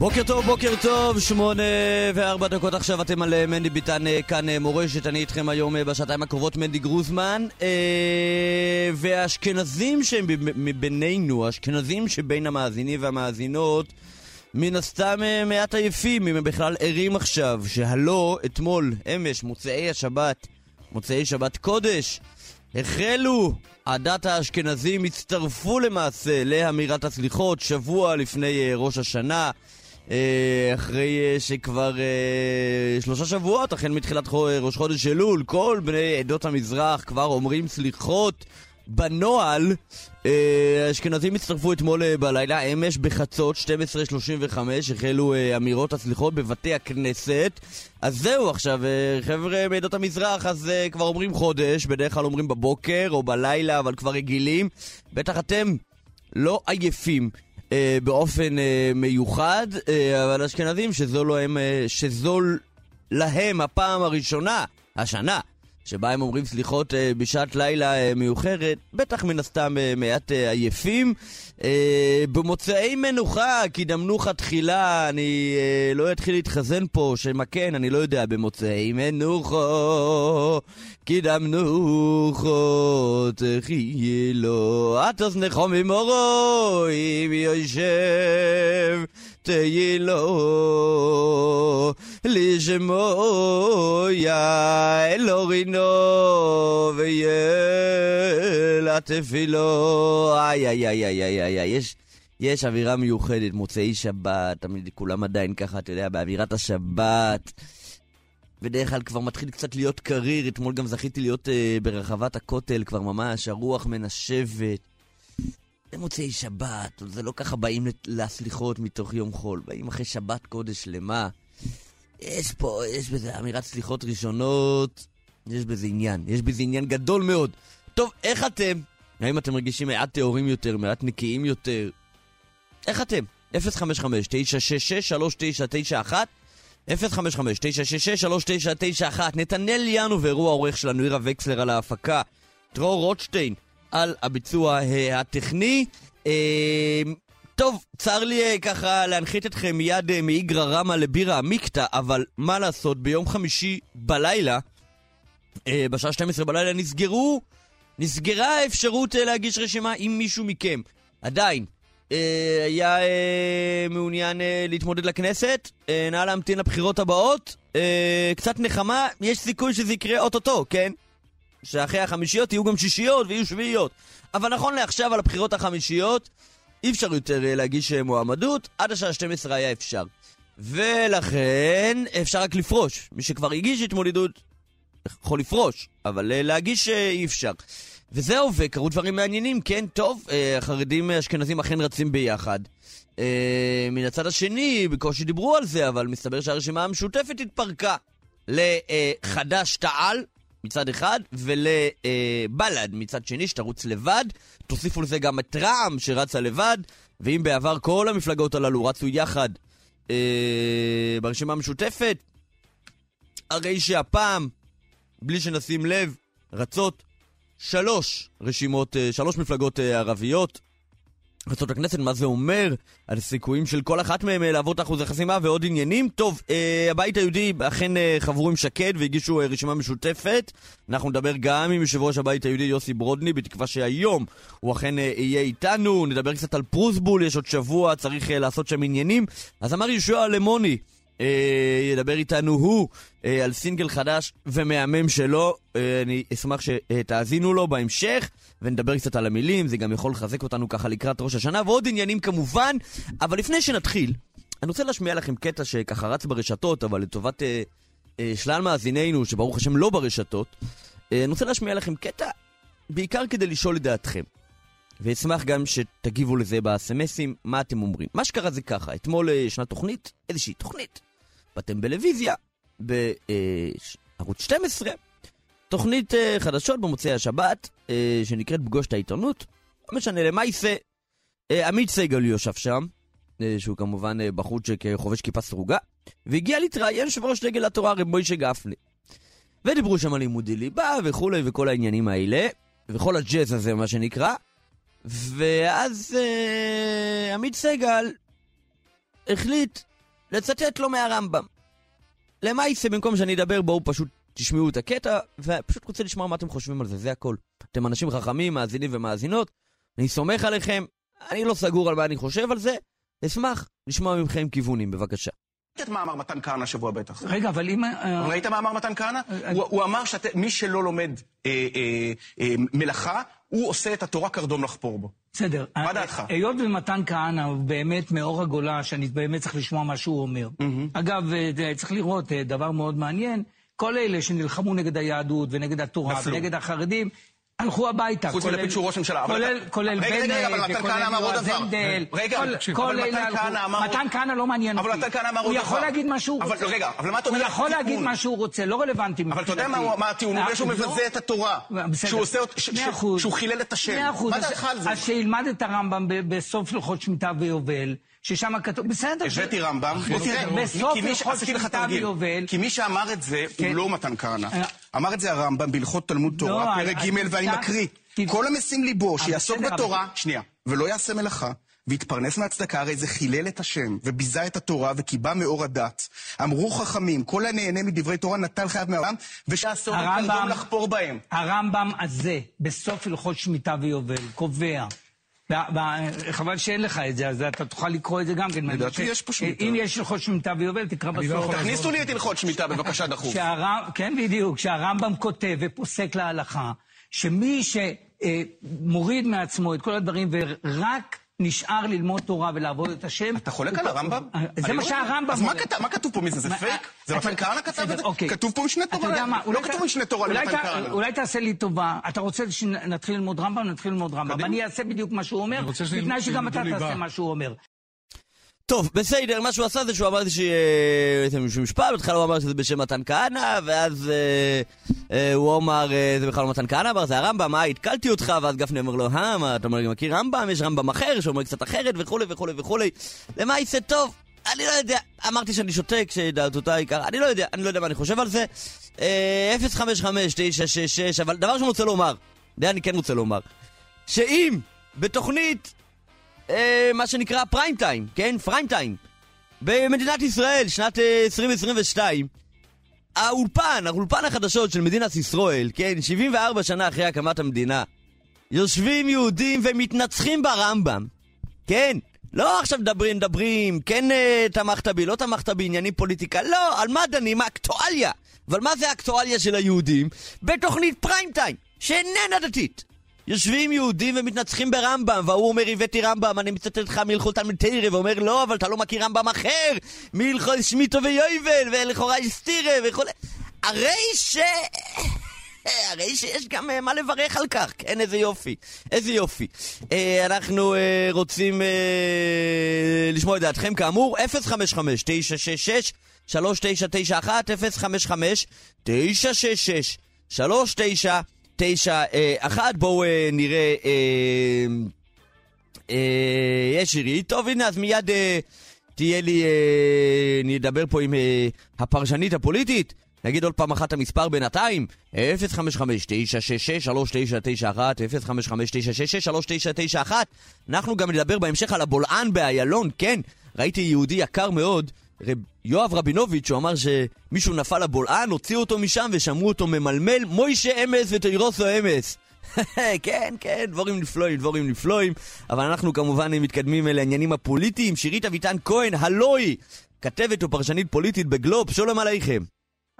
בוקר טוב, בוקר טוב, שמונה וארבע דקות עכשיו אתם על אה, מנדי ביטן אה, כאן אה, מורשת, אני איתכם היום בשעתיים הקרובות מנדי גרוזמן והאשכנזים שהם מבינינו, האשכנזים שבין המאזינים והמאזינות מן הסתם מעט עייפים, אם הם בכלל ערים עכשיו, שהלא אתמול, אמש, מוצאי השבת, מוצאי שבת קודש, החלו הדת האשכנזים הצטרפו למעשה לאמירת הסליחות שבוע לפני ראש השנה. אה, אחרי אה, שכבר אה, שלושה שבועות, החל מתחילת ראש חודש אלול, כל בני עדות המזרח כבר אומרים סליחות בנוהל. האשכנזים הצטרפו אתמול בלילה, אמש בחצות, 12.35, החלו אמירות הסליחות בבתי הכנסת. אז זהו עכשיו, חבר'ה מעדות המזרח, אז כבר אומרים חודש, בדרך כלל אומרים בבוקר או בלילה, אבל כבר רגילים. בטח אתם לא עייפים. אה, באופן אה, מיוחד, אה, אבל אשכנזים שזו, לא הם, אה, שזו להם הפעם הראשונה, השנה, שבה הם אומרים סליחות אה, בשעת לילה אה, מאוחרת, בטח מן הסתם אה, מעט אה, עייפים. אה, במוצאי מנוחה, כי דמנוחה תחילה, אני אה, לא אתחיל להתחזן פה, שמה כן, אני לא יודע, במוצאי מנוחו, כי דמנוחו תחיה לו, אטוס נחום ממורו, אם יושב. תהי לו לשמו יא אלורינו ויאל תפילו איי איי איי איי איי איי יש יש אווירה מיוחדת, מוצאי שבת, תמיד כולם עדיין ככה, אתה יודע, באווירת השבת. בדרך כלל כבר מתחיל קצת להיות קריר, אתמול גם זכיתי להיות uh, ברחבת הכותל, כבר ממש, הרוח מנשבת. זה מוצאי שבת, זה לא ככה באים לסליחות מתוך יום חול, באים אחרי שבת קודש שלמה. יש פה, יש בזה אמירת סליחות ראשונות, יש בזה עניין, יש בזה עניין גדול מאוד. טוב, איך אתם? האם אתם מרגישים מעט טהורים יותר, מעט נקיים יותר? איך אתם? 055-966-3991 055-966-3991 נתנאל ינובר הוא העורך שלנו, עירה וקסלר על ההפקה דרור רוטשטיין על הביצוע אה, הטכני. אה, טוב, צר לי אה, ככה להנחית אתכם מיד מאיגרא רמא לבירה עמיקתא, אבל מה לעשות, ביום חמישי בלילה, בשעה 12 בלילה נסגרו, נסגרה האפשרות להגיש רשימה עם מישהו מכם. עדיין, היה מעוניין להתמודד לכנסת, נא להמתין לבחירות הבאות, קצת נחמה, יש סיכוי שזה יקרה אוטוטו, כן? שאחרי החמישיות יהיו גם שישיות ויהיו שביעיות. אבל נכון לעכשיו, על הבחירות החמישיות, אי אפשר יותר אה, להגיש אה, מועמדות, עד השעה 12 היה אפשר. ולכן אפשר רק לפרוש. מי שכבר הגיש התמודדות יכול לפרוש, אבל אה, להגיש אי אפשר. וזהו, וקרו דברים מעניינים, כן, טוב, החרדים האשכנזים אכן רצים ביחד. מן הצד השני, בקושי דיברו על זה, אבל מסתבר שהרשימה המשותפת התפרקה לחד"ש-תע"ל, מצד אחד, ולבל"ד מצד שני, שתרוץ לבד. תוסיפו לזה גם את רע"מ שרצה לבד, ואם בעבר כל המפלגות הללו רצו יחד אה, ברשימה המשותפת, הרי שהפעם, בלי שנשים לב, רצות שלוש רשימות, אה, שלוש מפלגות אה, ערביות. רצות הכנסת, מה זה אומר על הסיכויים של כל אחת מהן אה, לעבור את אחוז החסימה ועוד עניינים. טוב, אה, הבית היהודי אכן אה, חברו עם שקד והגישו אה, רשימה משותפת. אנחנו נדבר גם עם יושב ראש הבית היהודי יוסי ברודני, בתקווה שהיום הוא אכן אה, יהיה איתנו. נדבר קצת על פרוסבול, יש עוד שבוע, צריך אה, לעשות שם עניינים. אז אמר ישוע למוני, ידבר איתנו הוא אה, על סינגל חדש ומהמם שלו. אה, אני אשמח שתאזינו לו בהמשך, ונדבר קצת על המילים, זה גם יכול לחזק אותנו ככה לקראת ראש השנה, ועוד עניינים כמובן. אבל לפני שנתחיל, אני רוצה להשמיע לכם קטע שככה רץ ברשתות, אבל לטובת אה, אה, שלל מאזינינו, שברוך השם לא ברשתות, אה, אני רוצה להשמיע לכם קטע בעיקר כדי לשאול את דעתכם. ואשמח גם שתגיבו לזה בסמסים, מה אתם אומרים. מה שקרה זה ככה, אתמול ישנה תוכנית, איזושהי תוכנית, באתם בלוויזיה, בערוץ 12, תוכנית אה, חדשות במוצאי השבת, אה, שנקראת פגוש את העיתונות. לא משנה, למעשה, אה, עמית סגל יושב שם, אה, שהוא כמובן אה, בחורצ'יק אה, חובש כיפה סרוגה, והגיע להתראיין יושב ראש דגל התורה רב מוישה גפני. ודיברו שם על לימודי ליבה וכולי וכל העניינים האלה, וכל הג'אז הזה מה שנקרא. ואז אה, עמית סגל החליט לצטט לו מהרמב"ם. למעשה, במקום שאני אדבר, בואו פשוט תשמעו את הקטע, ופשוט רוצה לשמוע מה אתם חושבים על זה, זה הכל. אתם אנשים חכמים, מאזינים ומאזינות, אני סומך עליכם, אני לא סגור על מה אני חושב על זה, אשמח לשמוע מכם כיוונים, בבקשה. את מה אמר מתן כהנא השבוע בטח. רגע, אבל אם... אה, ראית מה אמר מתן כהנא? אה, הוא אמר שמי שלא לומד אה, מלאכה, הוא עושה את התורה קרדום לחפור בו. בסדר. מה אה, דעתך? היות ומתן כהנא הוא באמת מאור הגולה, שאני באמת צריך לשמוע מה שהוא אומר. אגב, אה, צריך לראות אה, דבר מאוד מעניין, כל אלה שנלחמו נגד היהדות ונגד התורה נפלו. ונגד החרדים, הלכו הביתה. חוץ מלפיד שהוא ראש ממשלה, אבל כולל, אבל בנט וכולל יועז. הנדל. רגע, אבל מתן. כהנא אמר עוד- מתן כהנא לא מעניין אבל אותי. מתן כהנא אמר הוא עוד יכול דבר. להגיד מה שהוא אבל רוצה. רגע, אבל מה אתה הוא אומר יכול להגיד? מה שהוא רוצה, לא רלוונטי אבל אתה יודע מבחינתי. מה הוא- הטיעון? הוא אומר שהוא אה, מבזה את התורה. בסדר. שהוא עושה. שהוא חילל את השם. מה דעתך על זה? אז שילמד את הרמב"ם בסוף הלכות שמיטה ויובל, ששם כתוב, בסדר. הבאתי רמב"ם, תראה, בסוף כי מי ש- הלכות שמיטה ויובל, כי מי שאמר את זה כן. הוא לא מתן כהנא. אה. אמר את זה הרמב"ם בהלכות תלמוד תורה, לא, פרק ג' ואני אני- מקריא. כל המשים ליבו, שיעסוק בתורה, שנייה, ולא יעשה מלאכה. ויתפרנס מהצדקה, הרי זה חילל את השם, וביזה את התורה, וקיבה מאור הדת. אמרו חכמים, כל הנהנה מדברי תורה נטל חייו מהעולם, ושיעסוק בקרדום לחפור בהם. הרמב"ם הזה, בסוף הלכות שמיטה ויובל, קובע. חבל שאין לך את זה, אז אתה תוכל לקרוא את זה גם כן. לדעתי יש פה שמיטה. אם יש הלכות שמיטה ויובל, תקרא בסוף. תכניסו לי את הלכות שמיטה בבקשה דחוף. כן, בדיוק, שהרמב"ם כותב ופוסק להלכה, שמי שמוריד מעצמו את כל הדברים ורק נשאר ללמוד תורה ולעבוד את השם... אתה חולק על הרמב"ם? אה, זה מה לא- שהרמב"ם אז מה אומר. כתב- מה כתוב פה מזה? זה מה- פייק? זה אתה- מתן כהנא כתב את זה? אוקיי. כתוב פה משנה אתה תורה. יודע מה, לא כתוב משנה תורה למתן כהנא. אולי תעשה לי טובה, אתה רוצה שנתחיל ללמוד רמב"ם, נתחיל ללמוד רמב"ם. אני אעשה בדיוק מה שהוא אומר, בתנאי שגם אתה תעשה. מה שהוא אומר. טוב, בסדר, מה שהוא עשה זה שהוא אמר שזה מישהו משפט, בהתחלה הוא אמר שזה בשם מתן כהנא, ואז אה, אה, הוא אמר, אה, זה בכלל לא מתן כהנא, אמר, זה הרמב"ם, מה, התקלתי אותך, ואז גפני אומר לו, אה, מה, אתה אומר, אני מכיר רמב"ם, יש רמב"ם אחר, שאומר קצת אחרת, וכולי וכולי וכולי. יצא טוב? אני לא יודע, אמרתי שאני שותק, שדעתותיי עיקר, אני לא יודע, אני לא יודע מה אני חושב על זה. אה, 055-966, אבל דבר שאני רוצה לומר, זה אני כן רוצה לומר, שאם בתוכנית אה, מה שנקרא פריים טיים, כן? פריים טיים. במדינת ישראל, שנת אה, 2022, האולפן, האולפן החדשות של מדינת ישראל, כן? 74 שנה אחרי הקמת המדינה, יושבים יהודים ומתנצחים ברמב"ם, כן? לא עכשיו מדברים, מדברים, כן אה, תמכת בי, לא תמכת בעניינים פוליטיקה, לא, על מה דנים? האקטואליה. אבל מה זה האקטואליה של היהודים? בתוכנית פריים טיים, שאיננה דתית. יושבים יהודים ומתנצחים ברמב"ם, והוא אומר, הבאתי רמב"ם, אני מצטט לך מהלכות תלמיד ואומר, לא, אבל אתה לא מכיר רמב"ם אחר, מהלכות שמיטו ויובל, ולכאורה הסתירה וכולי. הרי ש... הרי שיש גם אה, מה לברך על כך, כן, איזה יופי, איזה יופי. אה, אנחנו אה, רוצים לשמוע את דעתכם, כאמור, 055 966 3991 055 966 3991 תשע, אה, אחת, בואו אה, נראה... אה, אה, יש שירי. טוב, הנה, אז מיד אה, תהיה לי... אה, נדבר פה עם אה, הפרשנית הפוליטית. נגיד עוד פעם אחת המספר בינתיים, 055-966-3991, 055-966-3991. אנחנו גם נדבר בהמשך על הבולען באיילון, כן, ראיתי יהודי יקר מאוד רב יואב רבינוביץ', שהוא אמר שמישהו נפל לבולען, הוציאו אותו משם ושמעו אותו ממלמל, מוישה אמס ותירוסו אמס. כן, כן, דבורים נפלואים, דבורים נפלואים, אבל אנחנו כמובן מתקדמים אל העניינים הפוליטיים. שירית אביטן כהן, הלוי, כתבת ופרשנית פוליטית בגלוב, שלום עליכם.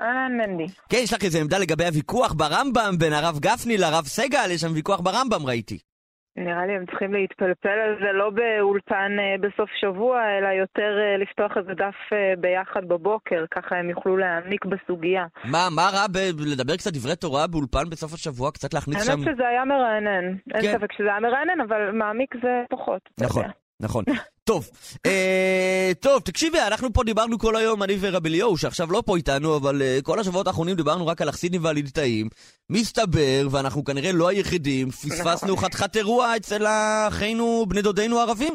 אהלן מנדי. כן, יש לך איזה עמדה לגבי הוויכוח ברמב"ם בין הרב גפני לרב סגל? יש שם ויכוח ברמב"ם, ראיתי. נראה לי הם צריכים להתפלפל על זה לא באולפן אה, בסוף שבוע, אלא יותר אה, לפתוח איזה דף אה, ביחד בבוקר, ככה הם יוכלו להעמיק בסוגיה. מה, מה רע ב- לדבר קצת דברי תורה באולפן בסוף השבוע? קצת להכניס שם... האמת שזה היה מרענן. אין כן. ספק שזה היה מרענן, אבל מעמיק זה פחות. נכון. נכון. טוב, אה, טוב, תקשיבי, אנחנו פה דיברנו כל היום, אני ורבי ליאור, שעכשיו לא פה איתנו, אבל אה, כל השבועות האחרונים דיברנו רק על החסידים והליטאים. מסתבר, ואנחנו כנראה לא היחידים, פספסנו חתיכת אירוע אצל אחינו, בני דודינו הערבים.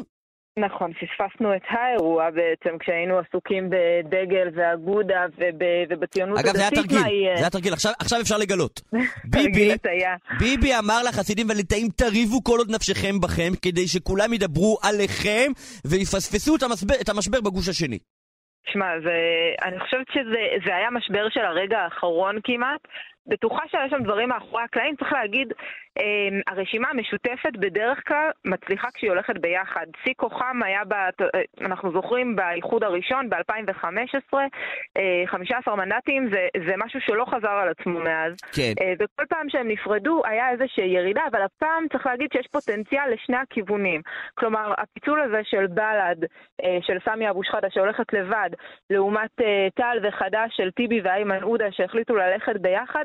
נכון, פספסנו את האירוע בעצם כשהיינו עסוקים בדגל ואגודה וב, ובציונות אגב, זה היה הדתית. תרגיל? זה היה תרגיל, עכשיו, עכשיו אפשר לגלות. ביבי. ביבי אמר לחסידים והליטאים, תריבו כל עוד נפשכם בכם, כדי שכולם ידברו עליכם ויפספסו את המשבר, את המשבר בגוש השני. שמע, אני חושבת שזה זה היה משבר של הרגע האחרון כמעט. בטוחה שיש שם דברים מאחורי הקלעים, צריך להגיד, אה, הרשימה המשותפת בדרך כלל מצליחה כשהיא הולכת ביחד. שיא כוחם היה, בת, אה, אנחנו זוכרים, באיחוד הראשון ב-2015, אה, 15 מנדטים, זה, זה משהו שלא חזר על עצמו מאז. כן. אה, וכל פעם שהם נפרדו היה איזושהי ירידה, אבל הפעם צריך להגיד שיש פוטנציאל לשני הכיוונים. כלומר, הפיצול הזה של בל"ד, אה, של סמי אבו שחאדה שהולכת לבד, לעומת אה, טל וחד"ש של טיבי ואיימן עודה שהחליטו ללכת ביחד,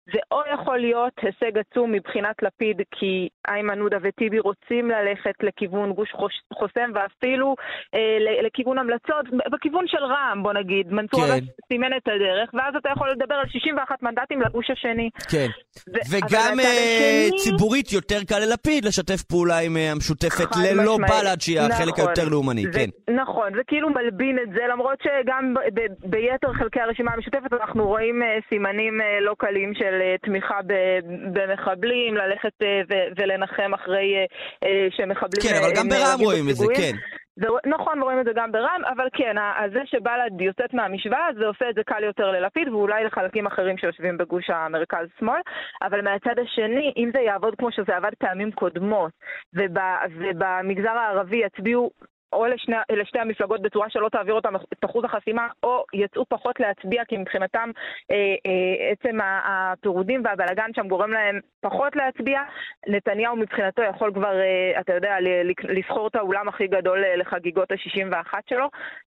זה או יכול להיות הישג עצום מבחינת לפיד, כי איימן עודה וטיבי רוצים ללכת לכיוון גוש חוסם ואפילו אה, לכיוון המלצות, בכיוון של רע"מ, בוא נגיד. מנסור כן. סימן את הדרך, ואז אתה יכול לדבר על 61 מנדטים לגוש השני. כן. ו- וגם אה, השני- ציבורית יותר קל ללפיד לשתף פעולה עם אה, המשותפת ללא. בל"ד שהיא החלק נכון. היותר לאומני, זה- כן. נכון, זה כאילו מלבין את זה, למרות שגם ב- ב- ביתר חלקי הרשימה המשותפת אנחנו רואים אה, סימנים אה, לא קלים של אה, תמיכה במחבלים, ללכת אה, ולנחם אחרי אה, שמחבלים... כן, אבל גם ברע"מ רואים את זה. כן. זה, נכון, רואים את זה גם ברע"מ, אבל כן, זה שבל"ד יוצאת מהמשוואה, זה עושה את זה קל יותר ללפיד, ואולי לחלקים אחרים שיושבים בגוש המרכז-שמאל. אבל מהצד השני, אם זה יעבוד כמו שזה עבד פעמים קודמות, וב, ובמגזר הערבי יצביעו או לשני, לשתי המפלגות בצורה שלא תעביר אותם את אחוז החסימה, או יצאו פחות להצביע, כי מבחינתם אה, אה, עצם הפירודים והבלגן שם גורם להם פחות להצביע. נתניהו מבחינתו יכול כבר, אה, אתה יודע, לסחור את האולם הכי גדול אה, לחגיגות ה-61 שלו.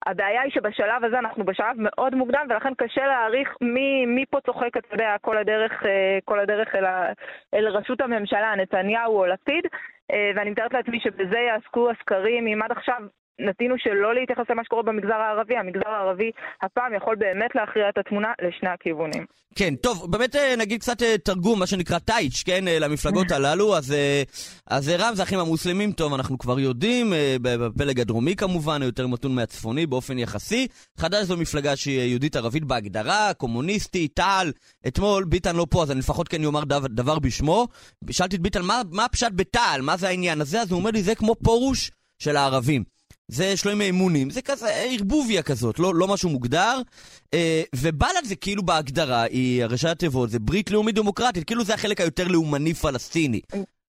הבעיה היא שבשלב הזה אנחנו בשלב מאוד מוקדם, ולכן קשה להעריך מי, מי פה צוחק, אתה יודע, כל הדרך, אה, כל הדרך אל, ה, אל ראשות הממשלה, נתניהו או לפיד. אה, ואני מתארת לעצמי שבזה יעסקו הסקרים, אם עד עכשיו נטינו שלא להתייחס למה שקורה במגזר הערבי, המגזר הערבי הפעם יכול באמת להכריע את התמונה לשני הכיוונים. כן, טוב, באמת אה, נגיד קצת אה, תרגום, מה שנקרא טייץ', כן, אה, למפלגות הללו, אז, אז רע"מ זה האחים המוסלמים, טוב, אנחנו כבר יודעים, בפלג הדרומי כמובן, יותר מתון מהצפוני באופן יחסי. חד"ש זו מפלגה שהיא יהודית-ערבית בהגדרה, קומוניסטית, תע"ל. אתמול ביטן לא פה, אז אני לפחות כן אומר דבר, דבר בשמו. שאלתי את ביטן, מה, מה הפשט בתע"ל, מה זה העניין הזה? אז הוא אומר לי, זה כמו פורוש של הערבים. זה עם אמונים, זה כזה ערבוביה כזאת, לא, לא משהו מוגדר. אה, ובל"ד זה כאילו בהגדרה, היא ראשי התיבות, זה ברית לאומית דמוקרטית, כאילו זה החלק היותר לאומני פלסטיני.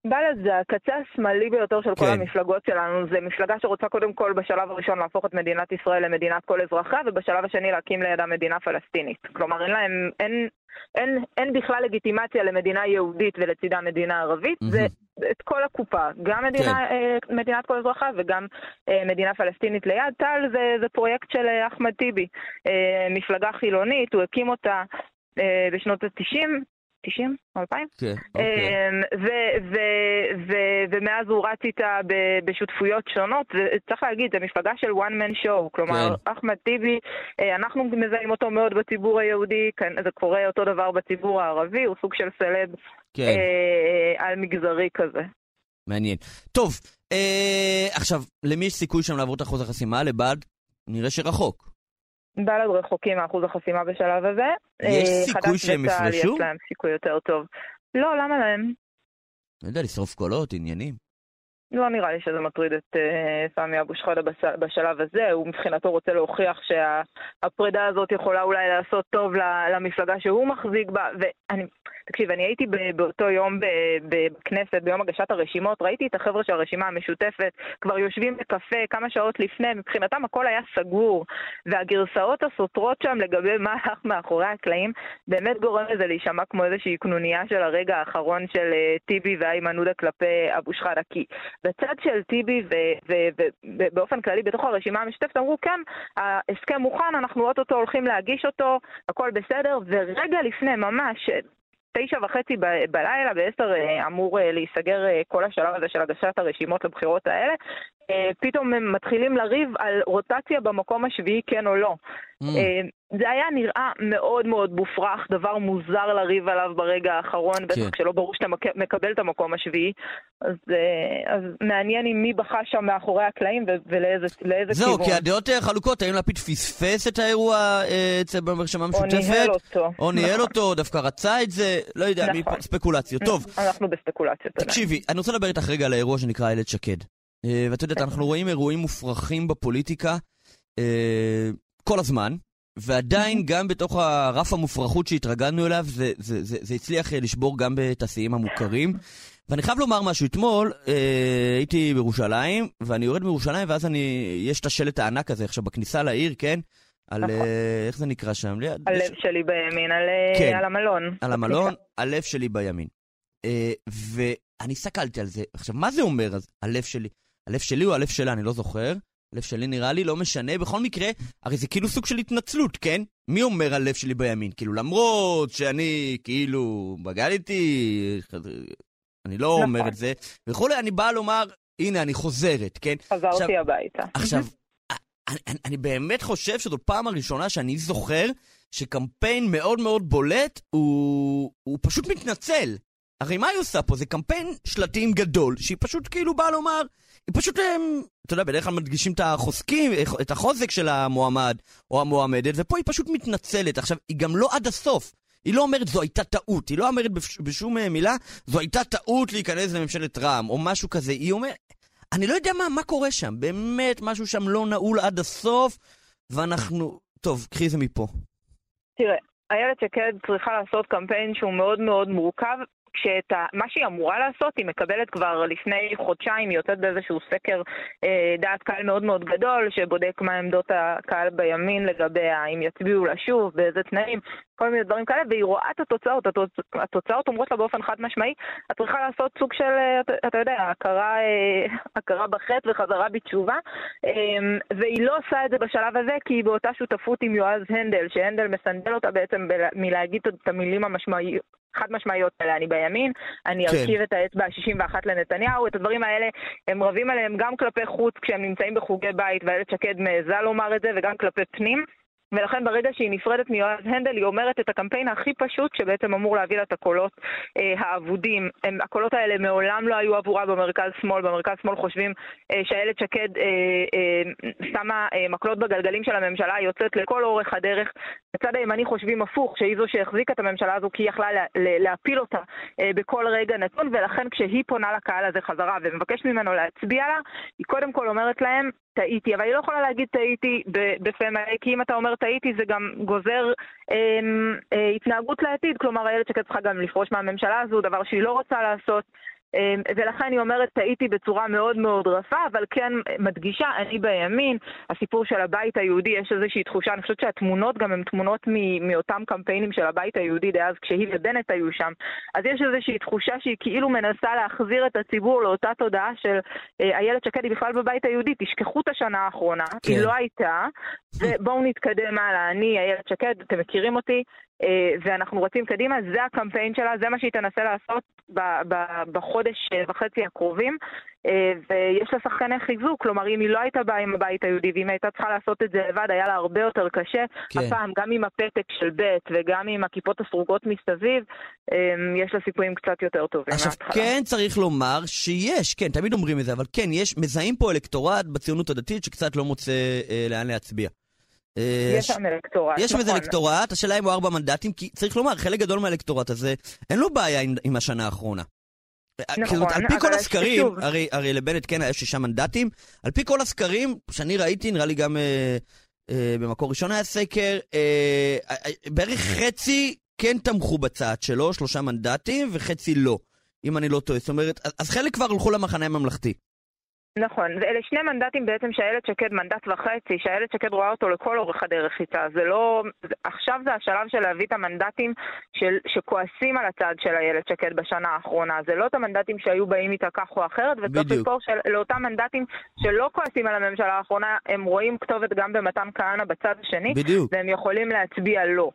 בל"ד זה הקצה השמאלי ביותר של כל כן. המפלגות שלנו. זו מפלגה שרוצה קודם כל בשלב הראשון להפוך את מדינת ישראל למדינת כל אזרחיה, ובשלב השני להקים לידה מדינה פלסטינית. כלומר, אין להם, אין, אין, אין בכלל לגיטימציה למדינה יהודית ולצידה מדינה ערבית. מהמם. זה את כל הקופה, גם מדינה, כן. אה, מדינת כל אזרחיה וגם אה, מדינה פלסטינית ליד. טל זה, זה פרויקט של אה, אחמד טיבי, אה, מפלגה חילונית, הוא הקים אותה אה, בשנות ה-90. 90? 2000? כן, אוקיי. אמ, ומאז הוא רץ איתה בשותפויות שונות, וצריך להגיד, זו מפלגה של one man show, כלומר, כן. אחמד טיבי, אה, אנחנו מזהים אותו מאוד בציבור היהודי, כאן זה קורה אותו דבר בציבור הערבי, הוא סוג של סלב כן, אה, על מגזרי כזה. מעניין. טוב, אה, עכשיו, למי יש סיכוי שם לעבור את אחוז החסימה? לבל"ד? נראה שרחוק. בל"ד רחוקים מאחוז החסימה בשלב הזה. יש אה, סיכוי חד"ש שהם וצה"ל יפרשו? יש להם סיכוי יותר טוב. לא, למה להם? לא יודע, לשרוף קולות, עניינים. לא נראה לי שזה מטריד את אה, סמי אבו שחאדה בש- בשלב הזה, הוא מבחינתו רוצה להוכיח שהפרידה הזאת יכולה אולי לעשות טוב למפלגה שהוא מחזיק בה, ואני, תקשיב, אני הייתי באותו יום בכנסת, ביום הגשת הרשימות, ראיתי את החבר'ה של הרשימה המשותפת כבר יושבים בקפה כמה שעות לפני, מבחינתם הכל היה סגור, והגרסאות הסותרות שם לגבי מה הלך מאחורי הקלעים, באמת גורם לזה להישמע כמו איזושהי קנוניה של הרגע האחרון של אה, טיבי ואיימן עודה כלפי אבו שחאדה, כי בצד של טיבי ובאופן כללי בתוך הרשימה המשותפת אמרו כן, ההסכם מוכן, אנחנו אוטוטו הולכים להגיש אותו, הכל בסדר, ורגע לפני ממש תשע וחצי ב- בלילה, בעשר אה, אמור אה, להיסגר אה, כל השלב הזה של הגשת הרשימות לבחירות האלה. פתאום הם מתחילים לריב על רוטציה במקום השביעי, כן או לא. Mm. זה היה נראה מאוד מאוד מופרך, דבר מוזר לריב עליו ברגע האחרון, כן. בטח כשלא ברור שאתה מקבל את המקום השביעי. אז, אז מעניין עם מי בכה שם מאחורי הקלעים ולאיזה כיוון. זהו, כי הדעות חלוקות, האם לפיד פספס את האירוע אצל ברשימה המשותפת? או ניהל אותו. או ניהל נכון. אותו, דווקא רצה את זה, לא יודע, נכון. ספקולציות. טוב. אנחנו בספקולציות. תקשיבי, אני רוצה לדבר איתך רגע על האירוע שנקרא איילת שקד. אה, ואת יודעת, אנחנו רואים אירועים מופרכים בפוליטיקה אה, כל הזמן, ועדיין גם בתוך הרף המופרכות שהתרגלנו אליו, זה, זה, זה, זה הצליח אה, לשבור גם את השיאים המוכרים. ואני חייב לומר משהו, אתמול אה, הייתי בירושלים, ואני יורד מירושלים, ואז אני, יש את השלט הענק הזה עכשיו בכניסה לעיר, כן? על, נכון. אה, איך זה נקרא שם? הלב ש... שלי בימין, על, כן. על המלון. על המלון, הלב שלי בימין. אה, ואני הסתכלתי על זה. עכשיו, מה זה אומר, אז, הלב שלי? הלב שלי או הלב שלה, אני לא זוכר. הלב שלי נראה לי לא משנה, בכל מקרה, הרי זה כאילו סוג של התנצלות, כן? מי אומר הלב שלי בימין? כאילו, למרות שאני כאילו בגדתי, אני לא אומר נכון. את זה, וכולי, אני בא לומר, הנה, אני חוזרת, כן? חזרתי עכשיו, הביתה. עכשיו, אני, אני, אני באמת חושב שזו פעם הראשונה שאני זוכר שקמפיין מאוד מאוד בולט הוא, הוא פשוט מתנצל. הרי מה היא עושה פה? זה קמפיין שלטים גדול, שהיא פשוט כאילו באה לומר, היא פשוט, הם, אתה יודע, בדרך כלל מדגישים את החוזקים, את החוזק של המועמד או המועמדת, ופה היא פשוט מתנצלת. עכשיו, היא גם לא עד הסוף. היא לא אומרת זו הייתה טעות, היא לא אומרת בשום מילה, זו הייתה טעות להיכנס לממשלת רע"מ, או משהו כזה. היא אומרת, אני לא יודע מה, מה קורה שם, באמת משהו שם לא נעול עד הסוף, ואנחנו... טוב, קחי זה מפה. תראה, איילת שקד צריכה לעשות קמפיין שהוא מאוד מאוד מורכב, כשאת ה... מה שהיא אמורה לעשות, היא מקבלת כבר לפני חודשיים, היא יוצאת באיזשהו סקר אה, דעת קהל מאוד מאוד גדול, שבודק מה עמדות הקהל בימין לגבי האם יצביעו לה שוב, באיזה תנאים, כל מיני דברים כאלה, והיא רואה את התוצאות, התוצ... התוצאות אומרות לה באופן חד משמעי, את צריכה לעשות סוג של, אה, אתה, אתה יודע, הכרה, אה, הכרה בחטא וחזרה בתשובה, אה, והיא לא עושה את זה בשלב הזה, כי היא באותה שותפות עם יועז הנדל, שהנדל מסנדל אותה בעצם ב- מלהגיד את המילים המשמעיות. חד משמעיות האלה, אני בימין, אני כן. ארכיב את האצבע ה-61 לנתניהו, את הדברים האלה הם רבים עליהם גם כלפי חוץ כשהם נמצאים בחוגי בית, ואיילת שקד מעיזה לומר את זה, וגם כלפי פנים. ולכן ברגע שהיא נפרדת מיועז הנדל, היא אומרת את הקמפיין הכי פשוט שבעצם אמור להביא לה את הקולות אה, האבודים. הם, הקולות האלה מעולם לא היו עבורה במרכז-שמאל. במרכז-שמאל חושבים אה, שאיילת שקד אה, אה, שמה אה, מקלות בגלגלים של הממשלה, היא יוצאת לכל אורך הדרך. בצד הימני חושבים הפוך, שהיא זו שהחזיקה את הממשלה הזו כי היא יכלה לה, להפיל אותה אה, בכל רגע נתון, ולכן כשהיא פונה לקהל הזה חזרה ומבקשת ממנו להצביע לה, היא קודם כל אומרת להם, טעיתי, אבל היא לא יכולה להגיד טעיתי בפה מלא, כי אם אתה אומר טעיתי זה גם גוזר אה, אה, התנהגות לעתיד, כלומר איילת שקד צריכה גם לפרוש מהממשלה הזו, דבר שהיא לא רוצה לעשות. אמ, ולכן היא אומרת, טעיתי בצורה מאוד מאוד רפה, אבל כן מדגישה, אני בימין, הסיפור של הבית היהודי, יש איזושהי תחושה, אני חושבת שהתמונות גם הן תמונות מאותם קמפיינים של הבית היהודי דאז, כשהיא ובנט היו שם. אז יש איזושהי תחושה שהיא כאילו מנסה להחזיר את הציבור לאותה תודעה של אה, איילת שקד היא בכלל בבית היהודי, תשכחו את השנה האחרונה, כן. היא לא הייתה, ובואו נתקדם הלאה. אני, איילת שקד, אתם מכירים אותי, ואנחנו רצים קדימה, זה הקמפיין שלה, זה מה שהיא תנסה לעשות בחודש אה, וחצי הקרובים, אה, ויש לה שחקני חיזוק, כלומר אם היא לא הייתה באה עם הבית היהודי ואם הייתה צריכה לעשות את זה לבד, היה לה הרבה יותר קשה. כן. הפעם גם עם הפתק של ב' וגם עם הכיפות הסרוגות מסביב, יש לה סיכויים קצת יותר טובים עכשיו מההתחלה. כן צריך לומר שיש, כן, תמיד אומרים את זה, אבל כן, יש, מזהים פה אלקטורט בציונות הדתית שקצת לא מוצא אה, לאן להצביע. אה, יש שם אלקטורט, יש שם איזה נכון. אלקטורט, השאלה אם הוא ארבע מנדטים, כי צריך לומר, חלק גדול מהאלקטורט הזה, אין לו בעיה עם, עם השנה האחרונה. אה, נכון, על פי כל הסקרים, הרי, הרי לבנט כן היה שישה מנדטים, על פי כל הסקרים שאני ראיתי, נראה לי גם אה, אה, במקור ראשון היה סקר, אה, אה, בערך חצי כן תמכו בצעד שלו, שלושה מנדטים, וחצי לא, אם אני לא טועה. זאת אומרת, אז חלק כבר הלכו למחנה הממלכתי. נכון, ואלה שני מנדטים בעצם שאיילת שקד, מנדט וחצי, שאיילת שקד רואה אותו לכל אורך הדרך איתה. זה לא... עכשיו זה השלב של להביא את המנדטים של, שכועסים על הצד של איילת שקד בשנה האחרונה. זה לא את המנדטים שהיו באים איתה כך או אחרת, וצריך לזכור שלאותם מנדטים שלא כועסים על הממשלה האחרונה, הם רואים כתובת גם במתן כהנא בצד השני, בדיוק. והם יכולים להצביע לא.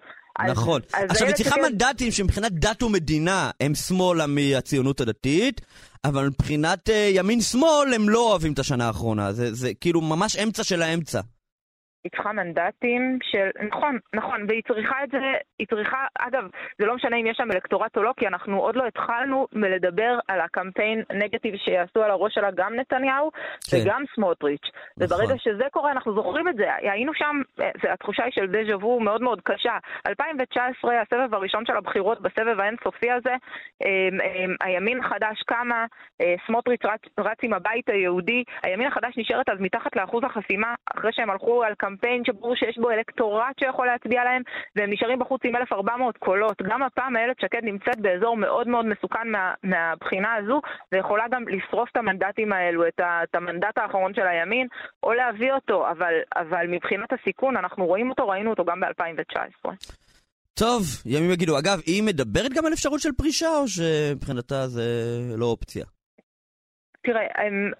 נכון. אז עכשיו, היא צריכה מנדטים שמבחינת דת ומדינה הם שמאלה מהציונות הדתית, אבל מבחינת uh, ימין-שמאל הם לא אוהבים את השנה האחרונה. זה, זה כאילו ממש אמצע של האמצע. היא צריכה מנדטים של... נכון, נכון, והיא צריכה את זה, היא צריכה... אגב, זה לא משנה אם יש שם אלקטורט או לא, כי אנחנו עוד לא התחלנו מלדבר על הקמפיין נגטיב שיעשו על הראש שלה גם נתניהו כן. וגם סמוטריץ'. נכון. וברגע שזה קורה, אנחנו זוכרים את זה. היינו שם, התחושה היא של דז'ה וו מאוד מאוד קשה. 2019, הסבב הראשון של הבחירות, בסבב האינסופי הזה, אמ, אמ, הימין החדש קמה, אה, סמוטריץ' רץ, רץ עם הבית היהודי, הימין החדש נשארת אז מתחת לאחוז החסימה, אחרי שהם הלכו על קמפיין... קמפיין שברור שיש בו אלקטורט שיכול להצביע להם, והם נשארים בחוץ עם 1,400 קולות. גם הפעם איילת שקד נמצאת באזור מאוד מאוד מסוכן מה, מהבחינה הזו, ויכולה גם לשרוף את המנדטים האלו, את, ה, את המנדט האחרון של הימין, או להביא אותו, אבל, אבל מבחינת הסיכון, אנחנו רואים אותו, ראינו אותו גם ב-2019. טוב, ימים יגידו. אגב, היא מדברת גם על אפשרות של פרישה, או שמבחינתה זה לא אופציה? תראה,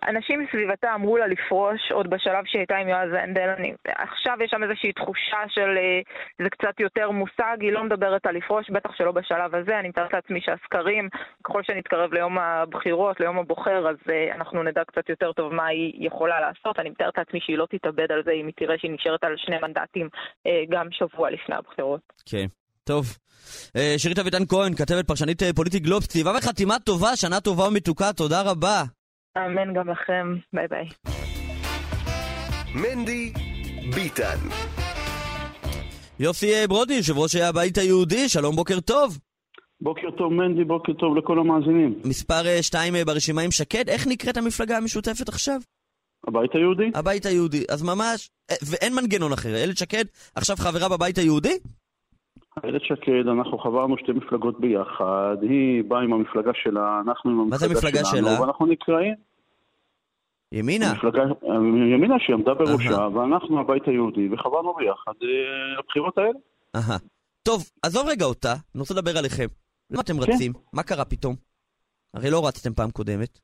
אנשים מסביבתה אמרו לה לפרוש עוד בשלב שהיא הייתה עם יועז הנדל. אני, עכשיו יש שם איזושהי תחושה של אה, זה קצת יותר מושג, היא לא מדברת על לפרוש, בטח שלא בשלב הזה. אני מתארת לעצמי שהסקרים, ככל שנתקרב ליום הבחירות, ליום הבוחר, אז uh, אנחנו נדע קצת יותר טוב מה היא יכולה לעשות. אני מתארת לעצמי שהיא לא תתאבד על זה אם היא תראה שהיא נשארת על שני מנדטים uh, גם שבוע לפני הבחירות. כן. Okay. טוב. שירית אביטן כהן, כתבת פרשנית פוליטי גלובס, כתיבה וחתימה טובה, שנה טובה ומתוקה, תודה רבה. אמן גם לכם, ביי ביי. מנדי ביטן יוסי ברודי, יושב ראש הבית היהודי, שלום, בוקר טוב. בוקר טוב מנדי, בוקר טוב לכל המאזינים. מספר 2 אה, אה, ברשימה עם שקד, איך נקראת המפלגה המשותפת עכשיו? הבית היהודי. הבית היהודי, אז ממש, אה, ואין מנגנון אחר. איילת שקד עכשיו חברה בבית היהודי? איילת שקד, אנחנו חברנו שתי מפלגות ביחד, היא באה עם המפלגה שלה, אנחנו עם המפלגה שלנו. המפלגה שלה? ואנחנו נקראים. ימינה? המפלגה, ימינה שהיא עמדה בראשה, ואנחנו הבית היהודי, וחברנו ביחד אה, לבחירות האלה. אהה. טוב, עזוב רגע אותה, אני רוצה לדבר עליכם. למה אתם כן. רצים? מה קרה פתאום? הרי לא רצתם פעם קודמת.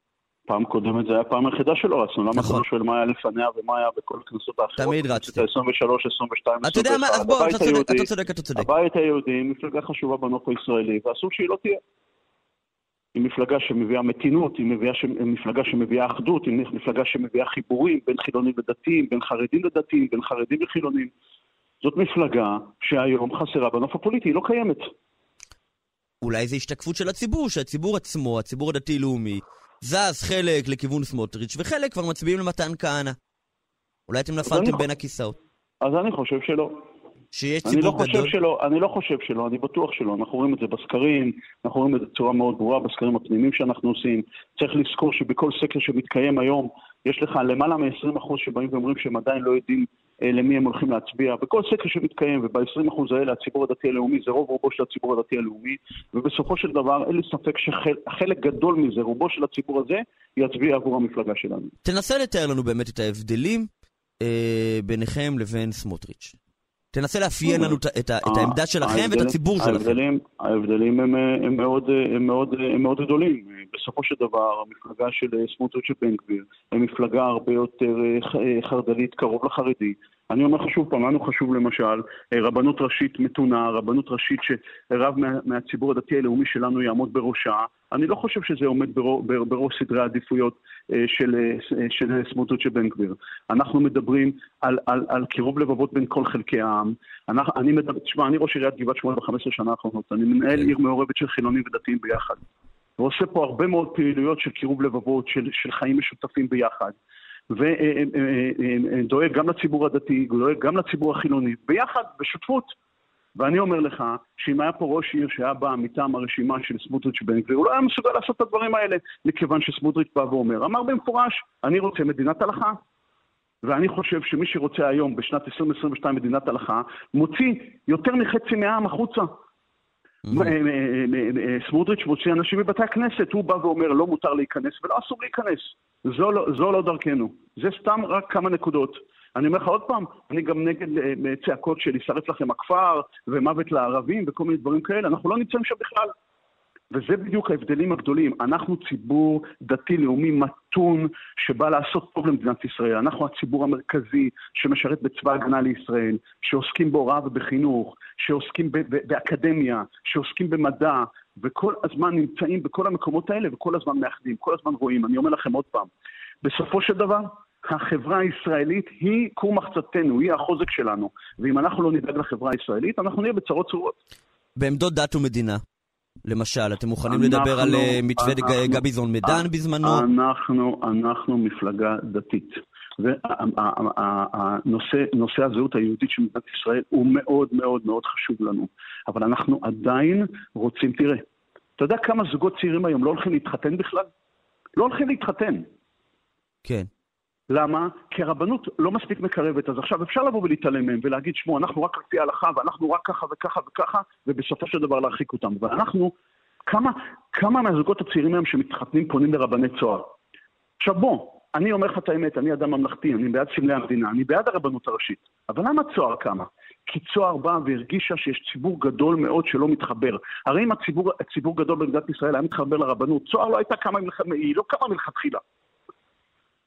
פעם קודמת זה היה הפעם היחידה שלא רצנו, למה אתה לא שואל מה היה לפניה ומה היה בכל הכנסות האחרות? תמיד רצתי. 23, 22, אתה יודע מה, אז בוא, אתה צודק, אתה צודק, אתה צודק. הבית היהודי, מפלגה חשובה בנוף הישראלי, ואסור שהיא לא תהיה. היא מפלגה שמביאה מתינות, היא. מפלגה שמביאה אחדות, היא מפלגה שמביאה חיבורים בין חילונים לדתיים, בין חרדים לדתיים, בין חרדים לחילונים. זאת מפלגה שהיום חסרה בנוף הפוליטי, היא לא קיימת. אולי זו השתקפות של הציבור, שהציבור עצמו, הציבור הדתי-לאומי, זז חלק לכיוון סמוטריץ', וחלק כבר מצביעים למתן כהנא. אולי אתם נפלתם בין הכיסאות. אז אני חושב שלא. שיש ציבור לא גדול? שלא, אני לא חושב שלא, אני בטוח שלא. אנחנו רואים את זה בסקרים, אנחנו רואים את זה בצורה מאוד ברורה בסקרים הפנימיים שאנחנו עושים. צריך לזכור שבכל סקר שמתקיים היום, יש לך למעלה מ-20% שבאים ואומרים שהם עדיין לא יודעים אה, למי הם הולכים להצביע. בכל סקר שמתקיים, וב-20% האלה הציבור הדתי הלאומי זה רוב רובו של הציבור הדתי הלאומי, ובסופו של דבר אין לי ספק שחלק גדול מזה, רובו של הציבור הזה, יצביע עבור המפלגה שלנו. תנסה לתאר לנו באמת את ההבדלים אה, ביניכם לבין סמוטריץ'. תנסה לאפיין לנו את העמדה שלכם ואת הציבור שלכם. ההבדלים הם מאוד גדולים. בסופו של דבר, המפלגה של סמוטריץ' ובן גביר, היא מפלגה הרבה יותר חרדלית, קרוב לחרדי. אני אומר לך שוב פעם, לנו חשוב למשל רבנות ראשית מתונה, רבנות ראשית שרב מהציבור הדתי הלאומי שלנו יעמוד בראשה. אני לא חושב שזה עומד בראש סדרי העדיפויות אה, של, אה, של סמוטריץ' ובן גביר. אנחנו מדברים על, על, על קירוב לבבות בין כל חלקי העם. אנחנו, אני מדבר, תשמע, אני ראש עיריית גבעת שמואל ב-15 שנה האחרונות. אני מנהל עיר מעורבת של חילונים ודתיים ביחד. ועושה פה הרבה מאוד פעילויות של קירוב לבבות, של, של חיים משותפים ביחד. ודואג גם לציבור הדתי, דואג גם לציבור החילוני, ביחד, בשותפות. ואני אומר לך, שאם היה פה ראש עיר שהיה בא מטעם הרשימה של סמוטריץ' בן גביר, הוא לא היה מסוגל לעשות את הדברים האלה, מכיוון שסמוטריץ' בא ואומר, אמר במפורש, אני רוצה מדינת הלכה. ואני חושב שמי שרוצה היום, בשנת 2022, מדינת הלכה, מוציא יותר מחצי מהעם החוצה. Mm-hmm. אה, אה, אה, סמוטריץ' מוציא אנשים מבתי הכנסת, הוא בא ואומר לא מותר להיכנס ולא אסור להיכנס. זו לא, זו לא דרכנו. זה סתם רק כמה נקודות. אני אומר לך עוד פעם, אני גם נגד צעקות של יישרף לכם הכפר ומוות לערבים וכל מיני דברים כאלה, אנחנו לא נמצאים שם בכלל. וזה בדיוק ההבדלים הגדולים. אנחנו ציבור דתי-לאומי מתון שבא לעשות טוב למדינת ישראל. אנחנו הציבור המרכזי שמשרת בצבא ההגנה לישראל, שעוסקים בהוראה ובחינוך, שעוסקים באקדמיה, שעוסקים במדע, וכל הזמן נמצאים בכל המקומות האלה וכל הזמן מאחדים, כל הזמן רואים. אני אומר לכם עוד פעם, בסופו של דבר, החברה הישראלית היא כור מחצתנו, היא החוזק שלנו. ואם אנחנו לא נדאג לחברה הישראלית, אנחנו נהיה בצרות צורות. בעמדות דת ומדינה, למשל, אתם מוכנים אנחנו, לדבר על אה, מתווה אנחנו, גביזון מדן בזמנו? אנחנו, אנחנו מפלגה דתית. ונושא הזהות היהודית של מדינת ישראל הוא מאוד מאוד מאוד חשוב לנו. אבל אנחנו עדיין רוצים, תראה, אתה יודע כמה זוגות צעירים היום לא הולכים להתחתן בכלל? לא הולכים להתחתן. כן. למה? כי הרבנות לא מספיק מקרבת. אז עכשיו אפשר לבוא ולהתעלם מהם ולהגיד, שמעו, אנחנו רק על פי ההלכה ואנחנו רק ככה וככה וככה, ובסופו של דבר להרחיק אותם. ואנחנו, כמה, כמה מהזוגות הצעירים היום שמתחתנים פונים לרבני צוהר? עכשיו בוא, אני אומר לך את האמת, אני אדם ממלכתי, אני בעד סמלי המדינה, אני בעד הרבנות הראשית. אבל למה צוהר קמה? כי צוהר באה והרגישה שיש ציבור גדול מאוד שלא מתחבר. הרי אם הציבור, הציבור גדול במדינת ישראל היה מתחבר לרבנות, צוהר לא הייתה קמה, היא לא קמה מלכתחילה.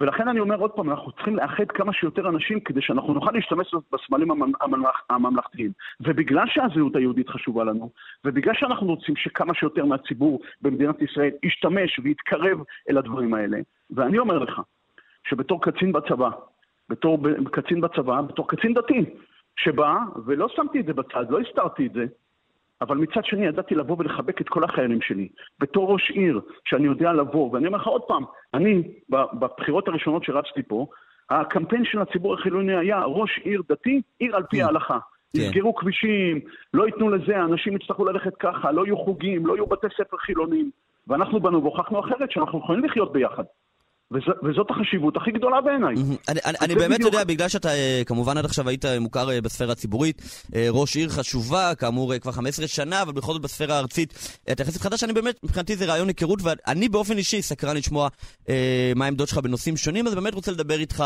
ולכן אני אומר עוד פעם, אנחנו צריכים לאחד כמה שיותר אנשים כדי שאנחנו נוכל להשתמש בסמלים הממלכ, הממלכתיים. ובגלל שהזהות היהודית חשובה לנו, ובגלל שאנחנו רוצים שכמה שיותר מהציבור במדינת ישראל ישתמש ויתקרב אל הדברים האלה, ואני אומר לך, שבתור קצין בצבא, בתור קצין בצבא, בתור קצין דתי, שבא, ולא שמתי את זה בצד, לא הסתרתי את זה, אבל מצד שני ידעתי לבוא ולחבק את כל החיילים שלי. בתור ראש עיר, שאני יודע לבוא, ואני אומר לך עוד פעם, אני, בבחירות הראשונות שרצתי פה, הקמפיין של הציבור החילוני היה ראש עיר דתי, עיר על פי כן. ההלכה. כן. יסגרו כבישים, לא ייתנו לזה, אנשים יצטרכו ללכת ככה, לא יהיו חוגים, לא יהיו בתי ספר חילוניים. ואנחנו באנו והוכחנו אחרת, שאנחנו יכולים לחיות ביחד. וזאת החשיבות הכי גדולה בעיניי. אני באמת יודע, בגלל שאתה אה, כמובן עד עכשיו היית מוכר אה, בספירה הציבורית, אה, ראש עיר חשובה, כאמור כבר 15 שנה, אבל בכל זאת בספירה הארצית, אתה יחסית חדש, אני באמת, מבחינתי זה רעיון היכרות, ואני באופן אישי סקרן לשמוע מה העמדות שלך בנושאים שונים, אז באמת רוצה לדבר איתך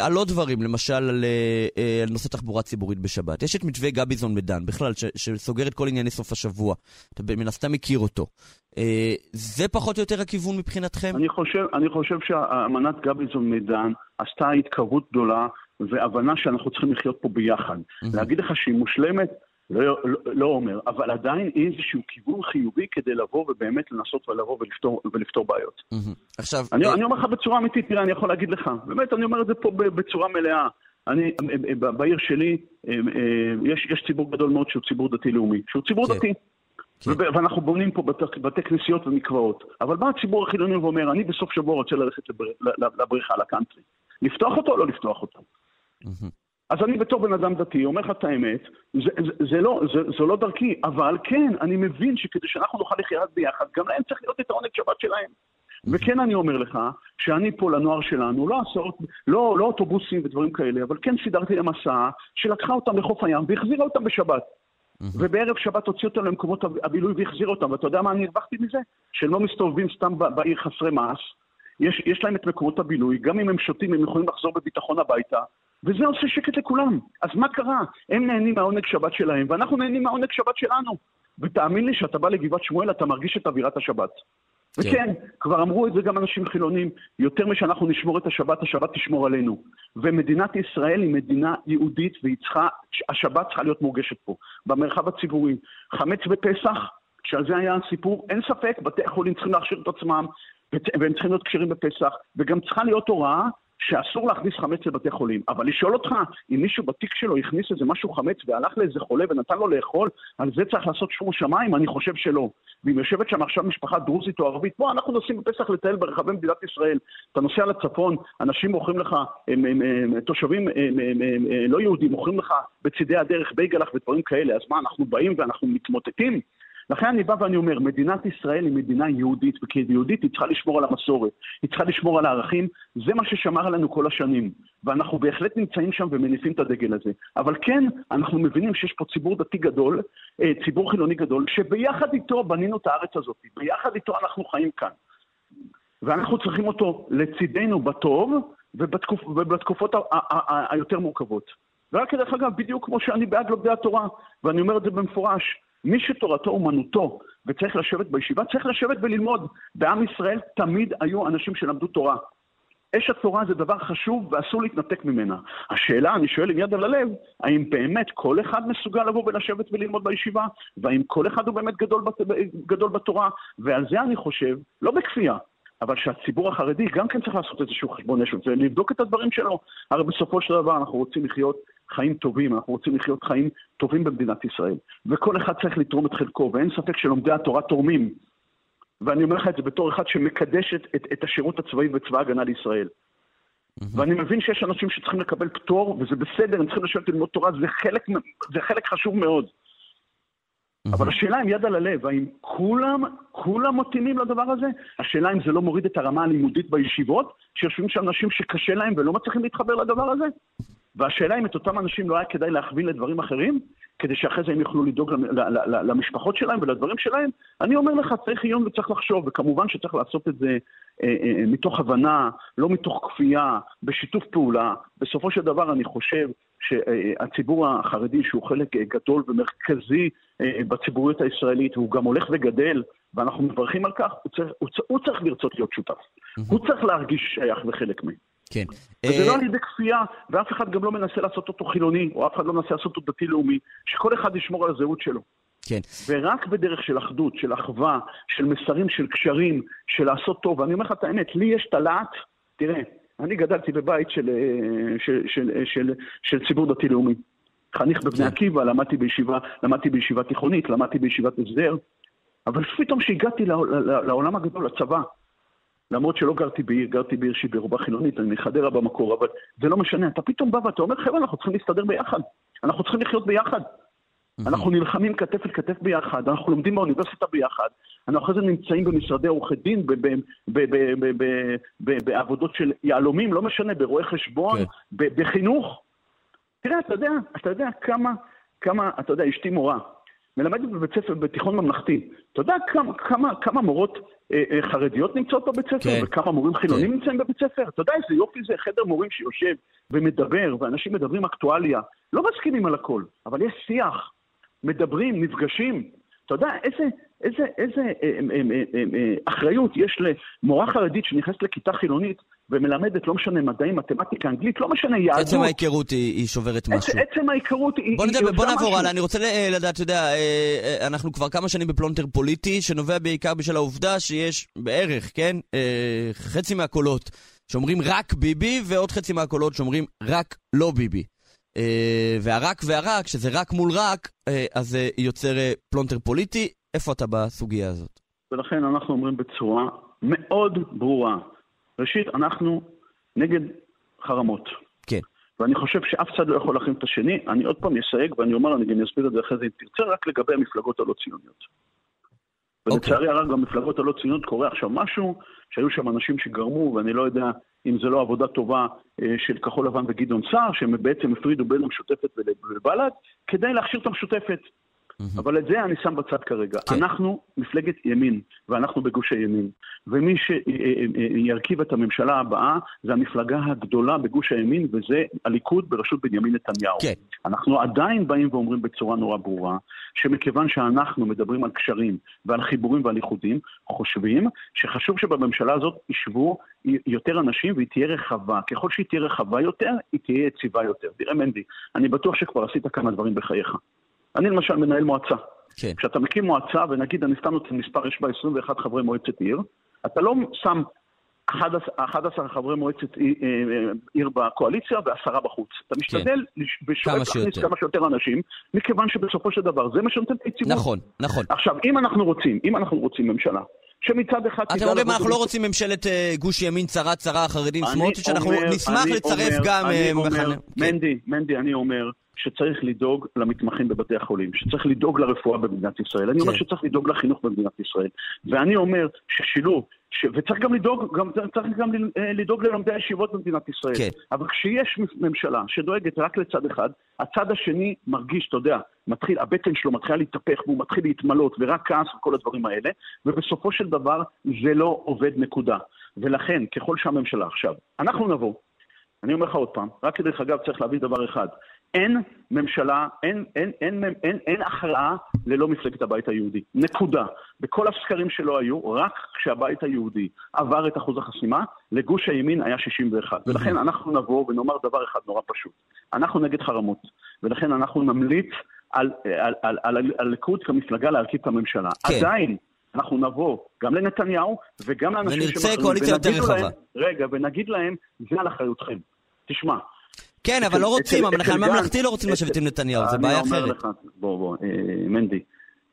על עוד דברים, למשל על נושא תחבורה ציבורית בשבת. יש את מתווה גביזון מדן, בכלל, שסוגר את כל ענייני סוף השבוע. אתה מן הסתם מכיר אותו. זה פחות או יותר הכיוון מבחינתכם? אני חושב, אני חושב שאמנת גביזון מידן עשתה התקרבות גדולה והבנה שאנחנו צריכים לחיות פה ביחד. Mm-hmm. להגיד לך שהיא מושלמת, לא, לא, לא אומר, אבל עדיין איזשהו כיוון חיובי כדי לבוא ובאמת לנסות ולבוא ולפתור, ולפתור בעיות. Mm-hmm. עכשיו... אני, אה... אני אומר לך בצורה אמיתית, תראה, אני יכול להגיד לך, באמת, אני אומר את זה פה בצורה מלאה. אני, בעיר שלי אה, אה, יש, יש ציבור גדול מאוד שהוא ציבור דתי-לאומי, שהוא ציבור כן. דתי. כן. ואנחנו בונים פה בתי, בתי כנסיות ומקוואות. אבל בא הציבור החילוני ואומר, אני בסוף שבוע רוצה ללכת לבר, לבריכה, לקאנטרי. לפתוח אותו או לא לפתוח אותו? אז אני בתור בן אדם דתי אומר לך את האמת, זה, זה, זה לא, זה, זו לא דרכי, אבל כן, אני מבין שכדי שאנחנו נוכל לחיות ביחד, גם להם צריך להיות את העונג שבת שלהם. וכן אני אומר לך, שאני פה לנוער שלנו, לא הסעות, לא, לא אוטובוסים ודברים כאלה, אבל כן סידרתי להם הסעה שלקחה אותם לחוף הים והחזירה אותם בשבת. ובערב שבת הוציא אותם למקומות הבילוי והחזיר אותם. ואתה יודע מה אני הרווחתי מזה? שהם לא מסתובבים סתם בעיר חסרי מעש. יש, יש להם את מקומות הבילוי, גם אם הם שותים הם יכולים לחזור בביטחון הביתה, וזה עושה שקט לכולם. אז מה קרה? הם נהנים מהעונג שבת שלהם, ואנחנו נהנים מהעונג שבת שלנו. ותאמין לי שאתה בא לגבעת שמואל, אתה מרגיש את אווירת השבת. כן. וכן, כבר אמרו את זה גם אנשים חילונים, יותר משאנחנו נשמור את השבת, השבת תשמור עלינו. ומדינת ישראל היא מדינה יהודית, והשבת צריכה להיות מורגשת פה, במרחב הציבורי. חמץ בפסח, שעל זה היה הסיפור, אין ספק, בתי החולים צריכים להכשיר את עצמם, והם צריכים להיות כשרים בפסח, וגם צריכה להיות הוראה שאסור להכניס חמץ לבתי חולים. אבל לשאול אותך, אם מישהו בתיק שלו הכניס איזה משהו חמץ והלך לאיזה חולה ונתן לו לאכול, על זה צריך לעשות שום שמיים? אני חושב שלא. ואם יושבת שם עכשיו משפחה דרוזית או ערבית, בוא, אנחנו נוסעים בפסח לטייל ברחבי מדינת ישראל. אתה נוסע לצפון, אנשים מוכרים לך, הם, הם, הם, תושבים הם, הם, הם, לא יהודים, מוכרים לך בצידי הדרך בייגלח ודברים כאלה, אז מה, אנחנו באים ואנחנו מתמוטטים? לכן אני בא ואני אומר, מדינת ישראל היא מדינה יהודית, וכיהודית היא צריכה לשמור על המסורת, היא צריכה לשמור על הערכים, זה מה ששמר עלינו כל השנים. ואנחנו בהחלט נמצאים שם ומניפים את הדגל הזה. אבל כן, אנחנו מבינים שיש פה ציבור דתי גדול, אה, ציבור חילוני גדול, שביחד איתו בנינו את הארץ הזאת, ביחד איתו אנחנו חיים כאן. ואנחנו צריכים אותו לצידנו בטוב ובתקופ, ובתקופות היותר מורכבות. ורק דרך אגב, בדיוק כמו שאני בעד לומדי התורה, ואני אומר את זה במפורש, מי שתורתו אומנותו וצריך לשבת בישיבה, צריך לשבת וללמוד. בעם ישראל תמיד היו אנשים שלמדו תורה. אש התורה זה דבר חשוב ואסור להתנתק ממנה. השאלה, אני שואל עם יד על הלב, האם באמת כל אחד מסוגל לבוא ולשבת וללמוד בישיבה? והאם כל אחד הוא באמת גדול, בת, גדול בתורה? ועל זה אני חושב, לא בכפייה, אבל שהציבור החרדי גם כן צריך לעשות איזשהו חשבון נפש ולבדוק את הדברים שלו. הרי בסופו של דבר אנחנו רוצים לחיות חיים טובים, אנחנו רוצים לחיות חיים טובים במדינת ישראל. וכל אחד צריך לתרום את חלקו, ואין ספק שלומדי התורה תורמים. ואני אומר לך את זה בתור אחד שמקדש את, את, את השירות הצבאי בצבא ההגנה לישראל. Mm-hmm. ואני מבין שיש אנשים שצריכים לקבל פטור, וזה בסדר, הם צריכים לשבת ללמוד תורה, זה חלק, זה חלק חשוב מאוד. Mm-hmm. אבל השאלה עם יד על הלב, האם כולם, כולם מתאימים לדבר הזה? השאלה אם זה לא מוריד את הרמה הלימודית בישיבות, שיושבים שם אנשים שקשה להם ולא מצליחים להתחבר לדבר הזה? והשאלה אם את אותם אנשים לא היה כדאי להכווין לדברים אחרים, כדי שאחרי זה הם יוכלו לדאוג למשפחות שלהם ולדברים שלהם, אני אומר לך, צריך עיון וצריך לחשוב, וכמובן שצריך לעשות את זה אה, אה, מתוך הבנה, לא מתוך כפייה, בשיתוף פעולה. בסופו של דבר אני חושב שהציבור החרדי, שהוא חלק גדול ומרכזי אה, בציבוריות הישראלית, הוא גם הולך וגדל, ואנחנו מברכים על כך, הוא צריך, הוא צריך, הוא צריך לרצות להיות שותף. הוא צריך להרגיש שייך וחלק מהם. כן. וזה לא על ידי כפייה, ואף אחד גם לא מנסה לעשות אותו חילוני, או אף אחד לא מנסה לעשות אותו דתי-לאומי, שכל אחד ישמור על הזהות שלו. כן. ורק בדרך של אחדות, של אחווה, של מסרים, של קשרים, של לעשות טוב. ואני אומר לך את האמת, לי יש את הלהט, תראה, אני גדלתי בבית של, של, של, של, של ציבור דתי-לאומי. חניך בבני כן. עקיבא, למדתי בישיבה, למדתי בישיבה תיכונית, למדתי בישיבת הסדר, אבל פתאום כשהגעתי לעולם הגדול, לצבא, למרות שלא גרתי בעיר, גרתי בעיר שהיא ברובה חילונית, אני מחדרה במקור, אבל זה לא משנה. אתה פתאום בא ואתה אומר, חבר'ה, אנחנו צריכים להסתדר ביחד. אנחנו צריכים לחיות ביחד. אנחנו נלחמים כתף אל כתף ביחד, אנחנו לומדים באוניברסיטה ביחד, אנחנו אחרי זה נמצאים במשרדי עורכי דין, בעבודות של יהלומים, לא משנה, ברואי חשבון, כן. בחינוך. תראה, אתה יודע, אתה יודע כמה, כמה, אתה יודע, אשתי מורה, מלמדת בבית ספר, בתיכון ממלכתי. אתה יודע כמה, כמה, כמה מורות אה, אה, חרדיות נמצאות בבית ספר, כן. וכמה מורים חילונים כן. נמצאים בבית ספר? אתה יודע איזה יופי זה חדר מורים שיושב ומדבר, ואנשים מדברים אקטואליה. לא מסכימים על הכל, אבל יש שיח, מדברים, נפגשים. אתה יודע איזה, איזה, איזה אה, אה, אה, אה, אחריות יש למורה חרדית שנכנסת לכיתה חילונית ומלמדת, לא משנה, מדעים, מתמטיקה, אנגלית, לא משנה, יהדות. עצם ההיכרות היא, היא שוברת משהו. עצם ההיכרות היא... בוא, נדע, בוא נעבור הלאה, אני רוצה לדעת, אתה יודע, אנחנו כבר כמה שנים בפלונטר פוליטי, שנובע בעיקר בשל העובדה שיש בערך, כן, חצי מהקולות שאומרים רק ביבי, ועוד חצי מהקולות שאומרים רק לא ביבי. והרק והרק, שזה רק מול רק, אז זה יוצר פלונטר פוליטי. איפה אתה בסוגיה הזאת? ולכן אנחנו אומרים בצורה מאוד ברורה, ראשית, אנחנו נגד חרמות. כן. ואני חושב שאף צד לא יכול להחרים את השני. אני עוד פעם אסייג ואני אומר, אני גם אסביר את זה אחרי זה אם תרצה, רק לגבי המפלגות הלא ציוניות. ולצערי הרב, במפלגות הלא ציוניות קורה עכשיו משהו, שהיו שם אנשים שגרמו, ואני לא יודע אם זה לא עבודה טובה אה, של כחול לבן וגדעון סער, שהם בעצם הפרידו בין המשותפת ולבל"ד, כדי להכשיר את המשותפת. Mm-hmm. אבל את זה אני שם בצד כרגע. כן. אנחנו מפלגת ימין, ואנחנו בגוש הימין. ומי שירכיב את הממשלה הבאה זה המפלגה הגדולה בגוש הימין, וזה הליכוד בראשות בנימין נתניהו. כן. אנחנו עדיין באים ואומרים בצורה נורא ברורה, שמכיוון שאנחנו מדברים על קשרים ועל חיבורים ועל איחודים, חושבים שחשוב שבממשלה הזאת ישבו יותר אנשים והיא תהיה רחבה. ככל שהיא תהיה רחבה יותר, היא תהיה יציבה יותר. תראה מנדי, אני בטוח שכבר עשית כמה דברים בחייך. אני למשל מנהל מועצה. כן. כשאתה מקים מועצה, ונגיד אני שם את מספר, יש בה 21 חברי מועצת עיר, אתה לא שם 11 חברי מועצת אה, אה, עיר בקואליציה ועשרה בחוץ. אתה. משתדל כן. ושואף להכניס כמה שיותר אנשים, מכיוון שבסופו של דבר זה מה שנותן את היציבות. נכון, נכון. עכשיו, אם אנחנו רוצים, אם אנחנו רוצים ממשלה, שמצד אחד... אתם אומרים, אנחנו לא רוצים ממשלת אה, גוש ימין צרה צרה, חרדים סמוטריץ', שאנחנו נשמח לצרף גם. כן. מנדי, מנדי, אני אומר, שצריך לדאוג למתמחים בבתי החולים, שצריך לדאוג לרפואה במדינת ישראל. אני אומר כן. שצריך לדאוג לחינוך במדינת ישראל. ואני אומר ששילוב, ש... וצריך גם לדאוג, גם, צריך גם אה, לדאוג ללומדי הישיבות במדינת ישראל. כן. אבל כשיש ממשלה שדואגת רק לצד אחד, הצד השני מרגיש, אתה יודע, מתחיל, הבטן שלו מתחילה להתהפך והוא מתחיל להתמלות ורק כעס וכל הדברים האלה, ובסופו של דבר זה לא עובד נקודה. ולכן, ככל שהממשלה עכשיו, אנחנו נבוא, אני אומר לך עוד פעם, רק כדרך אגב צריך להבין דבר אחד, אין ממשלה, אין, אין, אין, אין, אין, אין הכרעה ללא מפלגת הבית היהודי. נקודה. בכל הסקרים שלו היו, רק כשהבית היהודי עבר את אחוז החסימה, לגוש הימין היה 61. ולכן אנחנו נבוא ונאמר דבר אחד נורא פשוט. אנחנו נגד חרמות, ולכן אנחנו נמליץ על הליכוד כמפלגה להרכיב את הממשלה. כן. עדיין, אנחנו נבוא גם לנתניהו וגם לאנשים שמחרים, ונרצה קואליציה יותר רחבה. רגע, ונגיד להם, זה על אחריותכם. תשמע. כן, אבל לא רוצים, המחנה הממלכתי לא רוצים לשבת עם נתניהו, זה בעיה אחרת. בוא, בוא, אה, מנדי,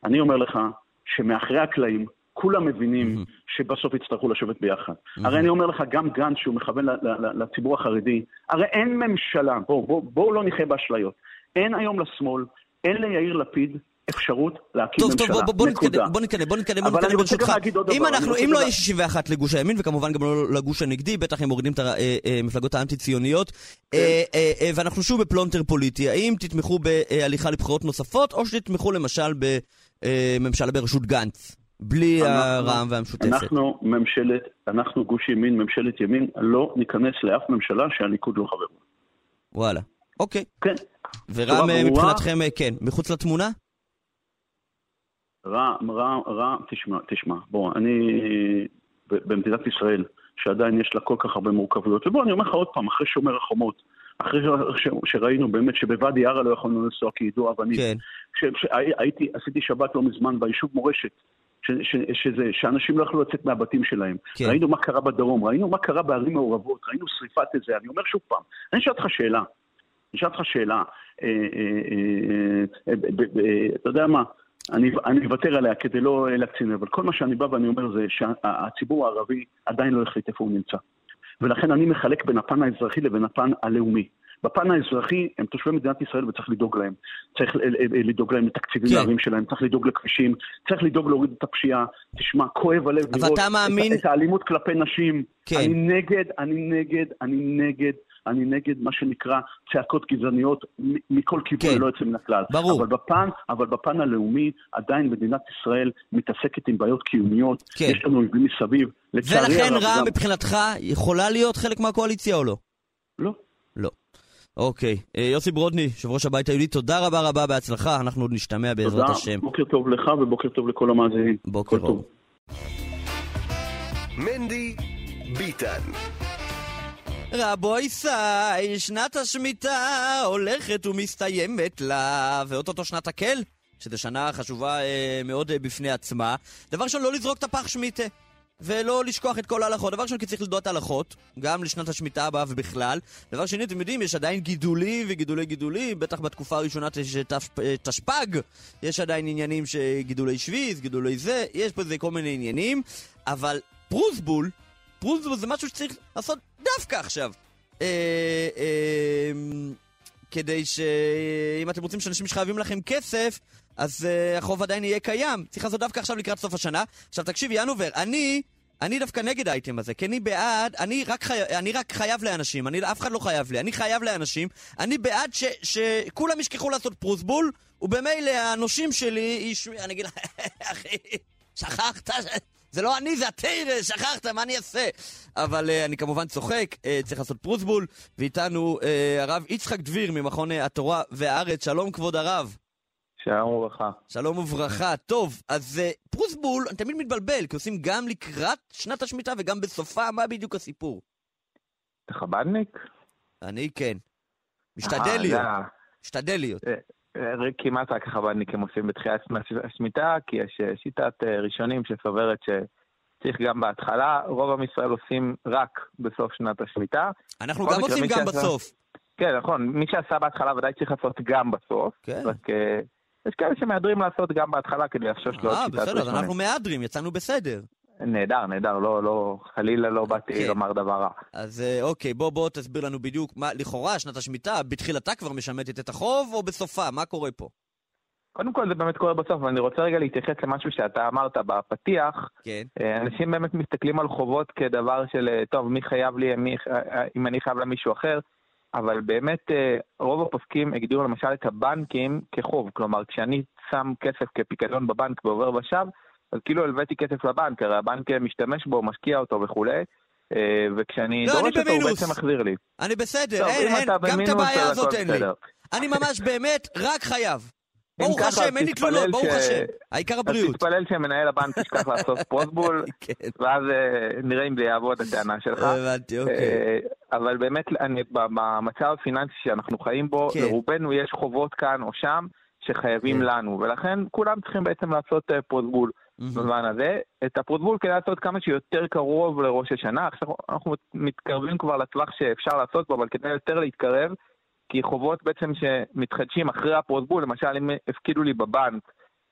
אני אומר לך שמאחורי הקלעים, כולם מבינים שבסוף יצטרכו לשבת ביחד. הרי אני אומר לך, גם גנץ, שהוא מכוון לציבור החרדי, הרי אין ממשלה, בואו בוא, לא נחיה באשליות. אין היום לשמאל, אין ליאיר לפיד אפשרות להקים טוב, ממשלה. טוב, טוב, בוא, נתקדם, בוא נתקדם, בוא נתקדם, בוא נתקדם ברשותך. אם, אנחנו, אם לא יהיה 61 לגוש הימין, וכמובן גם לא לגוש הנגדי, בטח הם מורידים את המפלגות אה, אה, האנטי-ציוניות, כן. אה, ואנחנו שוב בפלונטר פוליטי, האם תתמכו בהליכה לבחירות נוספות, או שתתמכו למשל בממשלה בראשות גנץ? בלי הרע"מ והמשותפת. אנחנו ממשלת, אנחנו גוש ימין, ממשלת ימין, לא ניכנס לאף ממשלה שהליכוד לא חבר וואלה, אוקיי. כן. ורע"מ מבחינתכם, כן, מחוץ לתמונה? רע, רע, רע, תשמע, תשמע, בוא, אני במדינת ישראל, שעדיין יש לה כל כך הרבה מורכבויות, ובוא, אני אומר לך עוד פעם, אחרי שומר החומות, אחרי ש, שראינו באמת שבוואדי ערה לא יכולנו לנסוע כי ידעו אבנים, כן. שהייתי, עשיתי שבת לא מזמן ביישוב מורשת, ש, ש, שזה, שאנשים לא יכלו לצאת מהבתים שלהם. כן. ראינו מה קרה בדרום, ראינו מה קרה בערים מעורבות, ראינו שריפת איזה, אני אומר שוב פעם, אני אשאל אותך שאלה, אני אשאל אותך שאלה, אה, אה, אה, אתה יודע מה, אני אוותר עליה כדי לא להקצין, אבל כל מה שאני בא ואני אומר זה שהציבור הערבי עדיין לא החליט איפה הוא נמצא. ולכן אני מחלק בין הפן האזרחי לבין הפן הלאומי. בפן האזרחי הם תושבי מדינת ישראל וצריך לדאוג להם. צריך לדאוג להם לתקציבים כן. לערים שלהם, צריך לדאוג לכבישים, צריך לדאוג להוריד את הפשיעה. תשמע, כואב הלב לראות מאמין... את, את האלימות כלפי נשים. כן. אני נגד, אני נגד, אני נגד אני נגד מה שנקרא צעקות גזעניות מכל כיוון כן, לא יוצא מן הכלל. ברור. אבל בפן, אבל בפן הלאומי, עדיין מדינת ישראל מתעסקת עם בעיות קיומיות. כן. יש לנו ארגונים מסביב. ולכן רע"מ מבחינתך יכולה להיות חלק מהקואליציה או לא? לא. לא. אוקיי. אה, יוסי ברודני, יושב ראש הבית היהודי, תודה רבה רבה, בהצלחה, אנחנו עוד נשתמע בעזרת תודה, השם. תודה, בוקר טוב לך ובוקר טוב לכל המאזינים. בוקר טוב. מנדי ביטן רבותי, שנת השמיטה הולכת ומסתיימת לה, ואו-טו-טו שנת הקהל, שזו שנה חשובה אה, מאוד אה, בפני עצמה. דבר ראשון, לא לזרוק את הפח שמיטה. ולא לשכוח את כל ההלכות. דבר ראשון, כי צריך לדעות הלכות, גם לשנת השמיטה הבאה ובכלל. דבר שני, אתם יודעים, יש עדיין גידולים וגידולי גידולים, בטח בתקופה הראשונה יש תשפ"ג, יש עדיין עניינים של גידולי שביעיס, גידולי זה, יש פה איזה כל מיני עניינים, אבל פרוסבול, פרוסבול זה משהו שצריך לעשות דווקא עכשיו. אה, אה, כדי שאם אתם רוצים שאנשים שחייבים לכם כסף, אז uh, החוב עדיין יהיה קיים. צריך לעשות דווקא עכשיו לקראת סוף השנה. עכשיו תקשיב, ינובר, אני, אני דווקא נגד האייטם הזה, כי אני בעד, אני רק, חי, אני רק חייב לאנשים, אני, אף אחד לא חייב לי, אני חייב לאנשים, אני בעד ש, שכולם ישכחו לעשות פרוסבול, ובמילא הנושים שלי ישמעו, אני אגיד לך, אחי, שכחת? זה לא אני, זה התרא, שכחת, מה אני אעשה? אבל uh, אני כמובן צוחק, uh, צריך לעשות פרוסבול, ואיתנו uh, הרב יצחק דביר ממכון התורה והארץ. שלום כבוד הרב. שלום וברכה. שלום וברכה. טוב, אז uh, פרוסבול, אני תמיד מתבלבל, כי עושים גם לקראת שנת השמיטה וגם בסופה, מה בדיוק הסיפור? אתה חב"דניק? אני כן. משתדל להיות. משתדל להיות. כמעט רק החב"דניקים עושים בתחילת השמיטה, כי יש אה, שיטת אה, ראשונים שסוברת שצריך גם בהתחלה, רוב עם ישראל עושים רק בסוף שנת השמיטה. אנחנו גם עושים גם שעשה... בסוף. כן, נכון, מי שעשה בהתחלה ודאי צריך לעשות גם בסוף. כן. רק אה, יש כאלה שמהדרים לעשות גם בהתחלה כדי לחשוש לעוד שיטת ראשונים. אה, בסדר, אנחנו מהדרים, יצאנו בסדר. נהדר, נהדר, לא, לא, חלילה לא באתי כן. לומר דבר רע. אז אה, אוקיי, בוא, בוא תסביר לנו בדיוק, מה, לכאורה שנת השמיטה, בתחילתה כבר משמטת את החוב, או בסופה? מה קורה פה? קודם כל זה באמת קורה בסוף, ואני רוצה רגע להתייחס למשהו שאתה אמרת בפתיח. כן. אה, אנשים באמת מסתכלים על חובות כדבר של, אה, טוב, מי חייב לי, מי, אם אני חייב למישהו אחר, אבל באמת רוב הפוסקים הגדירו למשל את הבנקים כחוב. כלומר, כשאני שם כסף כפיקדון בבנק ועובר ושב, אז כאילו הלוויתי כסף לבנק, הרי הבנק משתמש בו, משקיע אותו וכולי, אה, וכשאני לא, דורש אותו הוא בעצם מחזיר לי. אני בסדר, טוב, אין, אין, גם את הבעיה הזאת אין לי. אני ממש באמת רק חייב. ברוך השם, אין לי תלונות, ברוך השם. העיקר הבריאות. אז תתפלל שמנהל הבנק ישכח לעשות פרוזבול, כן. ואז אה, נראה אם זה יעבוד הטענה שלך. הבנתי, אוקיי. אה, אבל באמת, במצב הפיננסי שאנחנו חיים בו, כן. לרובנו יש חובות כאן או שם שחייבים כן. לנו, ולכן כולם צריכים בעצם לעשות פרוזבול בזמן הזה. את הפרוזבול כדאי לעשות כמה שיותר קרוב לראש השנה. עכשיו אנחנו מתקרבים כבר לטווח שאפשר לעשות בו, אבל כדאי יותר להתקרב, כי חובות בעצם שמתחדשים אחרי הפרוזבול, למשל אם הפקידו לי בבנק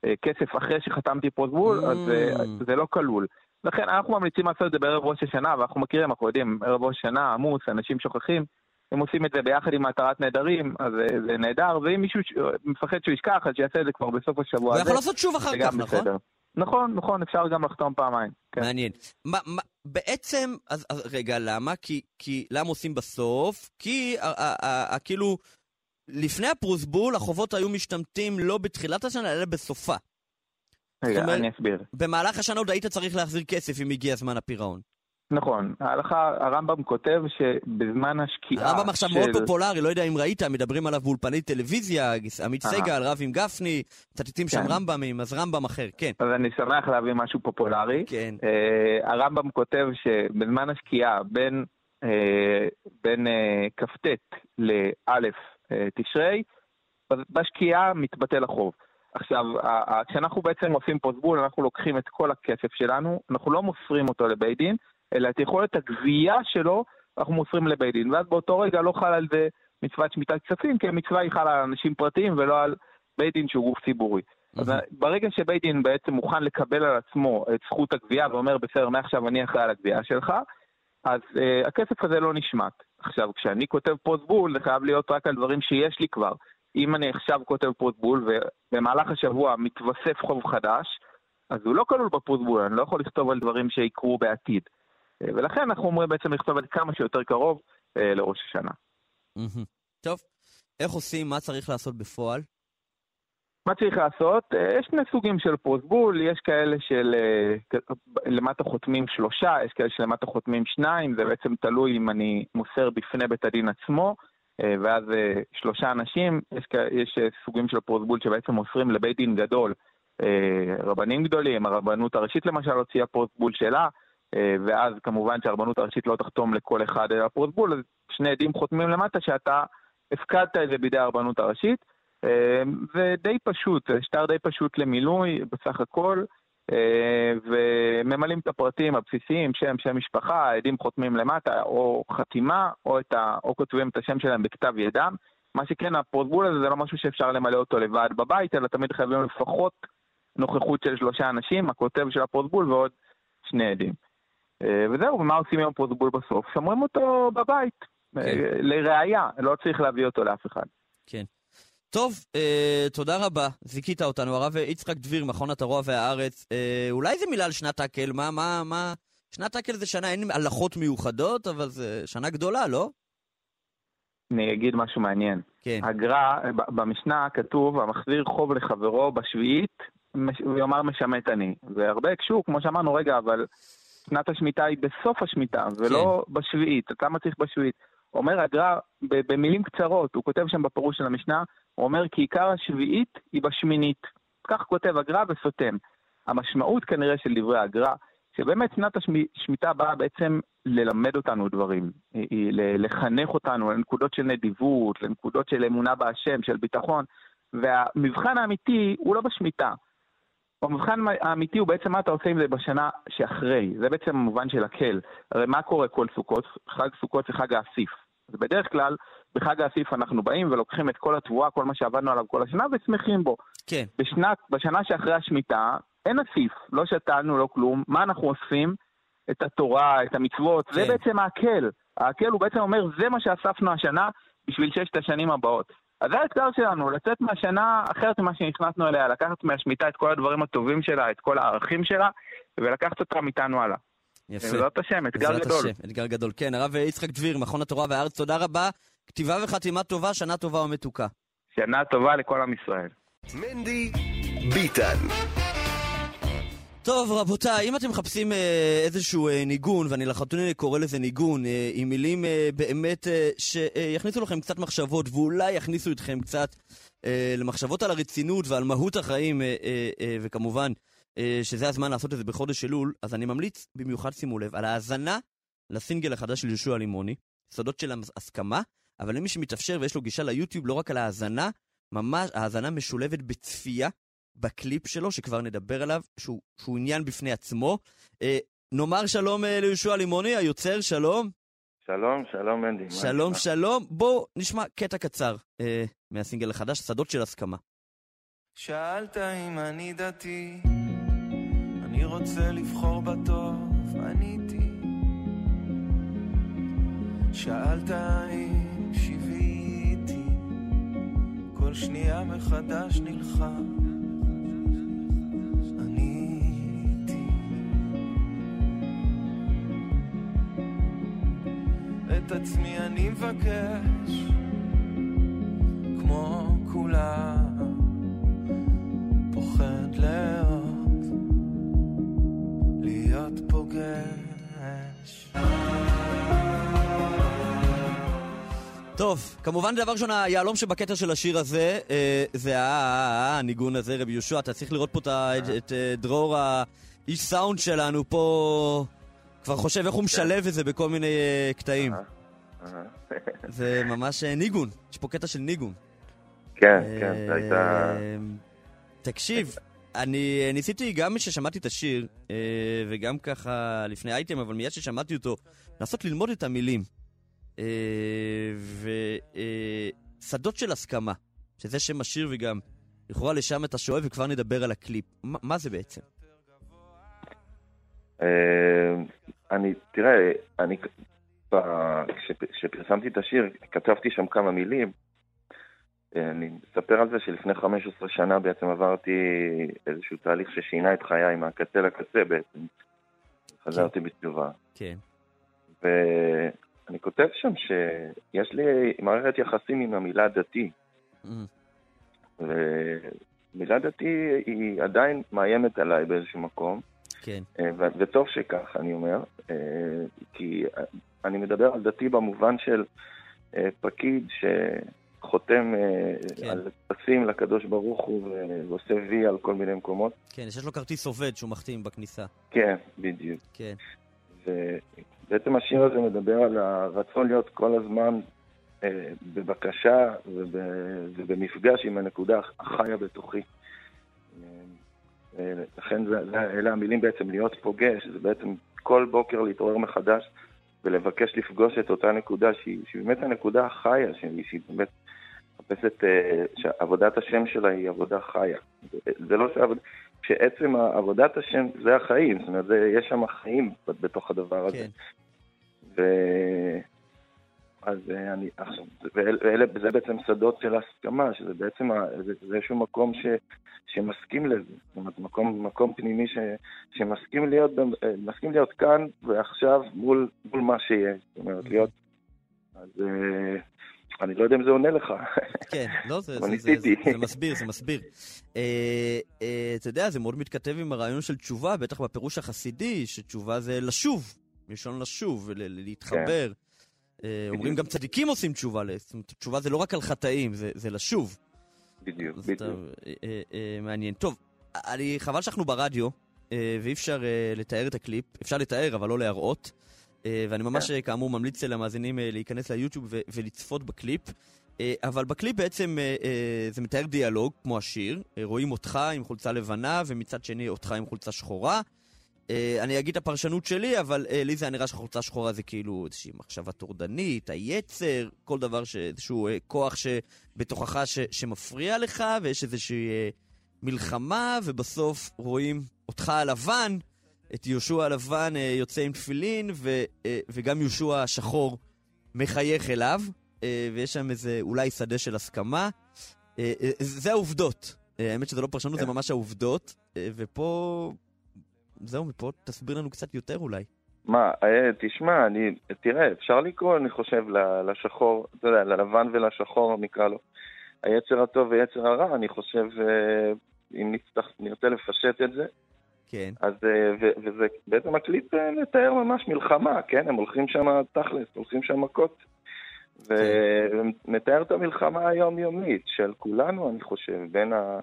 אה, כסף אחרי שחתמתי פרוזבול, אז אה, אממ. זה לא כלול. לכן אנחנו ממליצים לעשות את זה בערב ראש השנה, ואנחנו מכירים, אנחנו יודעים, ערב ראש השנה עמוס, אנשים שוכחים. הם עושים את זה ביחד עם התרת נדרים, אז אה, זה נהדר, ואם מישהו ש- מפחד שהוא ישכח, אז שיעשה את זה כבר בסוף השבוע הוא הזה. יכול לעשות שוב אחר כך, נכון? בסדר. נכון, נכון, אפשר גם לחתום פעמיים. כן. מעניין. מה, מה, בעצם, אז, אז רגע, למה? כי, כי, למה עושים בסוף? כי, ה, ה, ה, ה, כאילו, לפני הפרוסבול, החובות היו משתמטים לא בתחילת השנה, אלא בסופה. רגע, אומרת- אני אסביר. במהלך השנה עוד היית צריך להחזיר כסף אם הגיע זמן הפירעון. נכון, ההלכה, הרמב"ם כותב שבזמן השקיעה הרמב"ם עכשיו מאוד פופולרי, לא יודע אם ראית, מדברים עליו באולפני טלוויזיה, עמית אה. סגל, רב עם גפני, מצטטים שם כן. רמב"מים, אז רמב"ם אחר, כן. אז אני שמח להביא משהו פופולרי. כן. Uh, הרמב"ם כותב שבזמן השקיעה בין, בין uh, כ"ט לאלף uh, תשרי, בשקיעה מתבטל החוב. עכשיו, כשאנחנו בעצם עושים פוסטבול, אנחנו לוקחים את כל הכסף שלנו, אנחנו לא מוסרים אותו לבית דין, אלא את יכולת הגבייה שלו אנחנו מוסרים לבית דין. ואז באותו רגע לא חל על זה מצוות שמיטת כספים, כי המצווה היא חלה על אנשים פרטיים ולא על בית דין שהוא גוף ציבורי. אז ברגע שבית דין בעצם מוכן לקבל על עצמו את זכות הגבייה ואומר, בסדר, מעכשיו אני אחראי על הגבייה שלך, אז אה, הכסף הזה לא נשמט. עכשיו, כשאני כותב פרוזבול, זה חייב להיות רק על דברים שיש לי כבר. אם אני עכשיו כותב פרוזבול ובמהלך השבוע מתווסף חוב חדש, אז הוא לא כלול בפרוזבול, אני לא יכול לכתוב על דברים שיקרו בעתיד. אה, ולכן אנחנו אומרים בעצם לכתוב את כמה שיותר קרוב אה, לראש השנה. טוב, איך עושים, מה צריך לעשות בפועל? מה צריך לעשות? אה, יש שני סוגים של פרוזבול, יש כאלה של אה, למטה חותמים שלושה, יש כאלה שלמטה חותמים שניים, זה בעצם תלוי אם אני מוסר בפני בית הדין עצמו, אה, ואז אה, שלושה אנשים, יש, יש אה, סוגים של פרוזבול שבעצם מוסרים לבית דין גדול, אה, רבנים גדולים, הרבנות הראשית למשל הוציאה פרוזבול שלה, אה, ואז כמובן שהרבנות הראשית לא תחתום לכל אחד על הפרוזבול, אז שני עדים חותמים למטה שאתה הפקדת את זה בידי הרבנות הראשית. אה, ודי פשוט, שטר די פשוט למילוי בסך הכל, אה, וממלאים את הפרטים הבסיסיים, שם, שם משפחה, העדים חותמים למטה, או חתימה, או, את ה, או כותבים את השם שלהם בכתב ידם. מה שכן, הפרוסבול הזה זה לא משהו שאפשר למלא אותו לבד בבית, אלא תמיד חייבים לפחות נוכחות של שלושה אנשים, הכותב של הפרוסבול ועוד שני עדים. אה, וזהו, ומה עושים עם הפרוסבול בסוף? שומרים אותו בבית, כן. אה, לראיה, לא צריך להביא אותו לאף אחד. כן. טוב, אה, תודה רבה, זיכית אותנו. הרב יצחק דביר, מכון התרוע והארץ. אה, אולי זה מילה על שנת הקל, מה, מה, מה... שנת הקל זה שנה, אין הלכות מיוחדות, אבל זה שנה גדולה, לא? אני אגיד משהו מעניין. כן. הגר"א, במשנה כתוב, המחזיר חוב לחברו בשביעית, מש- הוא יאמר משמט אני. והרבה הקשו, כמו שאמרנו, רגע, אבל שנת השמיטה היא בסוף השמיטה, ולא בשביעית. אז למה צריך בשביעית? אומר הגר"א, במילים קצרות, הוא כותב שם בפירוש של המשנה, הוא אומר כי עיקר השביעית היא בשמינית. כך כותב הגר"א וסותם. המשמעות כנראה של דברי הגר"א, שבאמת שנת השמיטה באה בעצם ללמד אותנו דברים, לחנך אותנו לנקודות של נדיבות, לנקודות של אמונה בהשם, של ביטחון, והמבחן האמיתי הוא לא בשמיטה. המבחן האמיתי הוא בעצם מה אתה עושה עם זה בשנה שאחרי, זה בעצם המובן של הקל. הרי מה קורה כל סוכות? חג סוכות זה חג האסיף. אז בדרך כלל, בחג האסיף אנחנו באים ולוקחים את כל התבואה, כל מה שעבדנו עליו כל השנה, ושמחים בו. כן. בשנת, בשנה שאחרי השמיטה, אין אסיף, לא שתלנו, לא כלום. מה אנחנו אוספים? את התורה, את המצוות, זה כן. בעצם ההקל. ההקל הוא בעצם אומר, זה מה שאספנו השנה בשביל ששת השנים הבאות. אז זה האתגר שלנו, לצאת מהשנה אחרת ממה שנכנסנו אליה, לקחת מהשמיטה את כל הדברים הטובים שלה, את כל הערכים שלה, ולקחת אותם איתנו הלאה. יפה. בעזרת השם, אתגר בעזרת גדול. השם, אתגר גדול. כן, הרב יצחק דביר, מכון התורה והארץ, תודה רבה. כתיבה וחתימה טובה, שנה טובה ומתוקה. שנה טובה לכל עם ישראל. מנדי ביטן. טוב, רבותיי, אם אתם מחפשים אה, איזשהו אה, ניגון, ואני לחלוטין קורא לזה ניגון, אה, עם מילים באמת שיכניסו לכם קצת מחשבות, ואולי יכניסו אתכם קצת למחשבות על הרצינות ועל מהות החיים, וכמובן, שזה הזמן לעשות את זה בחודש אלול, אז אני ממליץ, במיוחד שימו לב, על האזנה לסינגל החדש של יהושע לימוני, סודות של הסכמה, אבל למי שמתאפשר ויש לו גישה ליוטיוב, לא רק על האזנה, ממש, האזנה משולבת בצפייה בקליפ שלו, שכבר נדבר עליו, שהוא, שהוא עניין בפני עצמו. אה, נאמר שלום אה, ליהושע לימוני, היוצר, שלום. שלום, שלום מנדי. שלום, שלום. בואו נשמע קטע קצר אה, מהסינגל החדש, שדות של הסכמה. שאלת אם אני דתי, אני רוצה לבחור בטוב, עניתי. שאלת אם שיוויתי, כל שנייה מחדש נלחם. את עצמי אני מבקש, כמו כולם, פוחד לאהוב, להיות פוגש. טוב, כמובן דבר ראשון, היהלום שבקטע של השיר הזה, אה, זה הניגון הזה, רבי יהושע, אתה צריך לראות פה את אה, דרור, האיש סאונד שלנו פה, כבר חושב איך הוא משלב את זה בכל מיני אה, קטעים. אה, זה ממש אה, ניגון, יש פה קטע של ניגון. כן, כן, זה הייתה... אה, תקשיב, אני אה, ניסיתי גם כששמעתי את השיר, אה, וגם ככה לפני אייטם, אבל מיד ששמעתי אותו, לנסות ללמוד את המילים. ושדות של הסכמה, שזה שם השיר וגם לכאורה לשם אתה שואב וכבר נדבר על הקליפ. מה זה בעצם? אה, אני, תראה, אני, כשפרסמתי את השיר, כתבתי שם כמה מילים. אה, אני מספר על זה שלפני 15 שנה בעצם עברתי איזשהו תהליך ששינה את חיי מהקצה לקצה בעצם. חזרתי בתשובה. כן. ואני כותב שם שיש לי מערכת יחסים עם המילה דתי. Mm, ומילה דתי היא עדיין מאיימת עליי באיזשהו מקום. כן. אה, וטוב שכך, אני אומר, אה, כי אני מדבר על דתי במובן של אה, פקיד שחותם כן. על טפסים לקדוש ברוך הוא ועושה וי על כל מיני מקומות. כן, שיש לו כרטיס עובד שהוא מחתים בכניסה. כן, בדיוק. כן. ובעצם השיר הזה מדבר על הרצון להיות כל הזמן בבקשה וב- ובמפגש עם הנקודה החיה בתוכי. לכן זה, זה, אלה המילים בעצם להיות פוגש, זה בעצם כל בוקר להתעורר מחדש ולבקש לפגוש את אותה נקודה שהיא, שהיא באמת הנקודה החיה, שהיא, שהיא באמת מחפשת, אה, שעבודת השם שלה היא עבודה חיה. זה, זה לא שעבוד... שעצם עבודת השם זה החיים, זאת אומרת, זה, יש שם חיים בתוך הדבר הזה. כן. ו... אז אה, אני, עכשיו, ואלה, ואלה, זה בעצם שדות של הסכמה, שזה בעצם, זה, זה איזשהו מקום ש, שמסכים לזה, זאת אומרת, מקום, מקום פנימי ש, שמסכים להיות, אה, מסכים להיות כאן ועכשיו מול, מול מה שיש, זאת אומרת, להיות, אז אה, אני לא יודע אם זה עונה לך. כן, לא, זה, זה, זה. זה, זה מסביר, זה מסביר. אה, אה, אתה יודע, זה מאוד מתכתב עם הרעיון של תשובה, בטח בפירוש החסידי, שתשובה זה לשוב, מלשון לשוב, להתחבר. אה, אומרים גם צדיקים עושים תשובה, תשובה זה לא רק על חטאים, זה, זה לשוב. בדיוק, אתה, אה, אה, אה, מעניין. טוב, אני, חבל שאנחנו ברדיו, אה, ואי אפשר אה, לתאר את הקליפ. אפשר לתאר, אבל לא להראות. אה, ואני ממש, אה, כאמור, ממליץ למאזינים אה, להיכנס ליוטיוב ולצפות בקליפ. אה, אבל בקליפ בעצם אה, אה, זה מתאר דיאלוג, כמו השיר. אה, רואים אותך עם חולצה לבנה, ומצד שני אותך עם חולצה שחורה. אה, אני אגיד את הפרשנות שלי, אבל אה, לי זה נראה שחולצה שחורה זה כאילו איזושהי מחשבה טורדנית, היצר, כל דבר, ש- איזשהו אה, כוח שבתוכך ש, שמפריע לך, ויש איזושהי מלחמה, ובסוף רואים אותך הלבן, את יהושע הלבן יוצא עם תפילין, ו, וגם יהושע השחור מחייך אליו, ויש שם איזה אולי שדה של הסכמה. זה העובדות. האמת שזה לא פרשנות, זה ממש העובדות, ופה... זהו, מפה תסביר לנו קצת יותר אולי. מה, אה, תשמע, אני, תראה, אפשר לקרוא, אני חושב, לשחור, אתה יודע, ללבן ולשחור נקרא לו. היצר הטוב ויצר הרע, אני חושב, אה, אם נצטרך, נרצה לפשט את זה, כן. אז, אה, ו- וזה בעצם הקליפ אה, מתאר ממש מלחמה, כן? הם הולכים שם תכלס, הולכים שם מכות. ומתאר את המלחמה היומיומית של כולנו, אני חושב, בין, ה...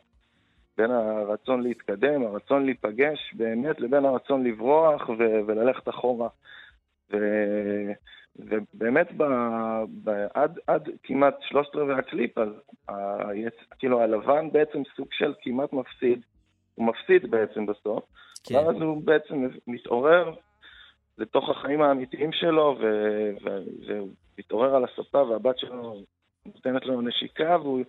בין הרצון להתקדם, הרצון להיפגש באמת, לבין הרצון לברוח ו... וללכת אחורה. ו... ובאמת, ב... ב... עד, עד כמעט שלושת רבעי הקליפ, אז ה... יש... כאילו הלבן בעצם סוג של כמעט מפסיד, הוא מפסיד בעצם בסוף, כן. ואז הוא בעצם מתעורר לתוך החיים האמיתיים שלו, ו... ו... והוא מתעורר על הספה והבת שלו נותנת לו נשיקה והוא,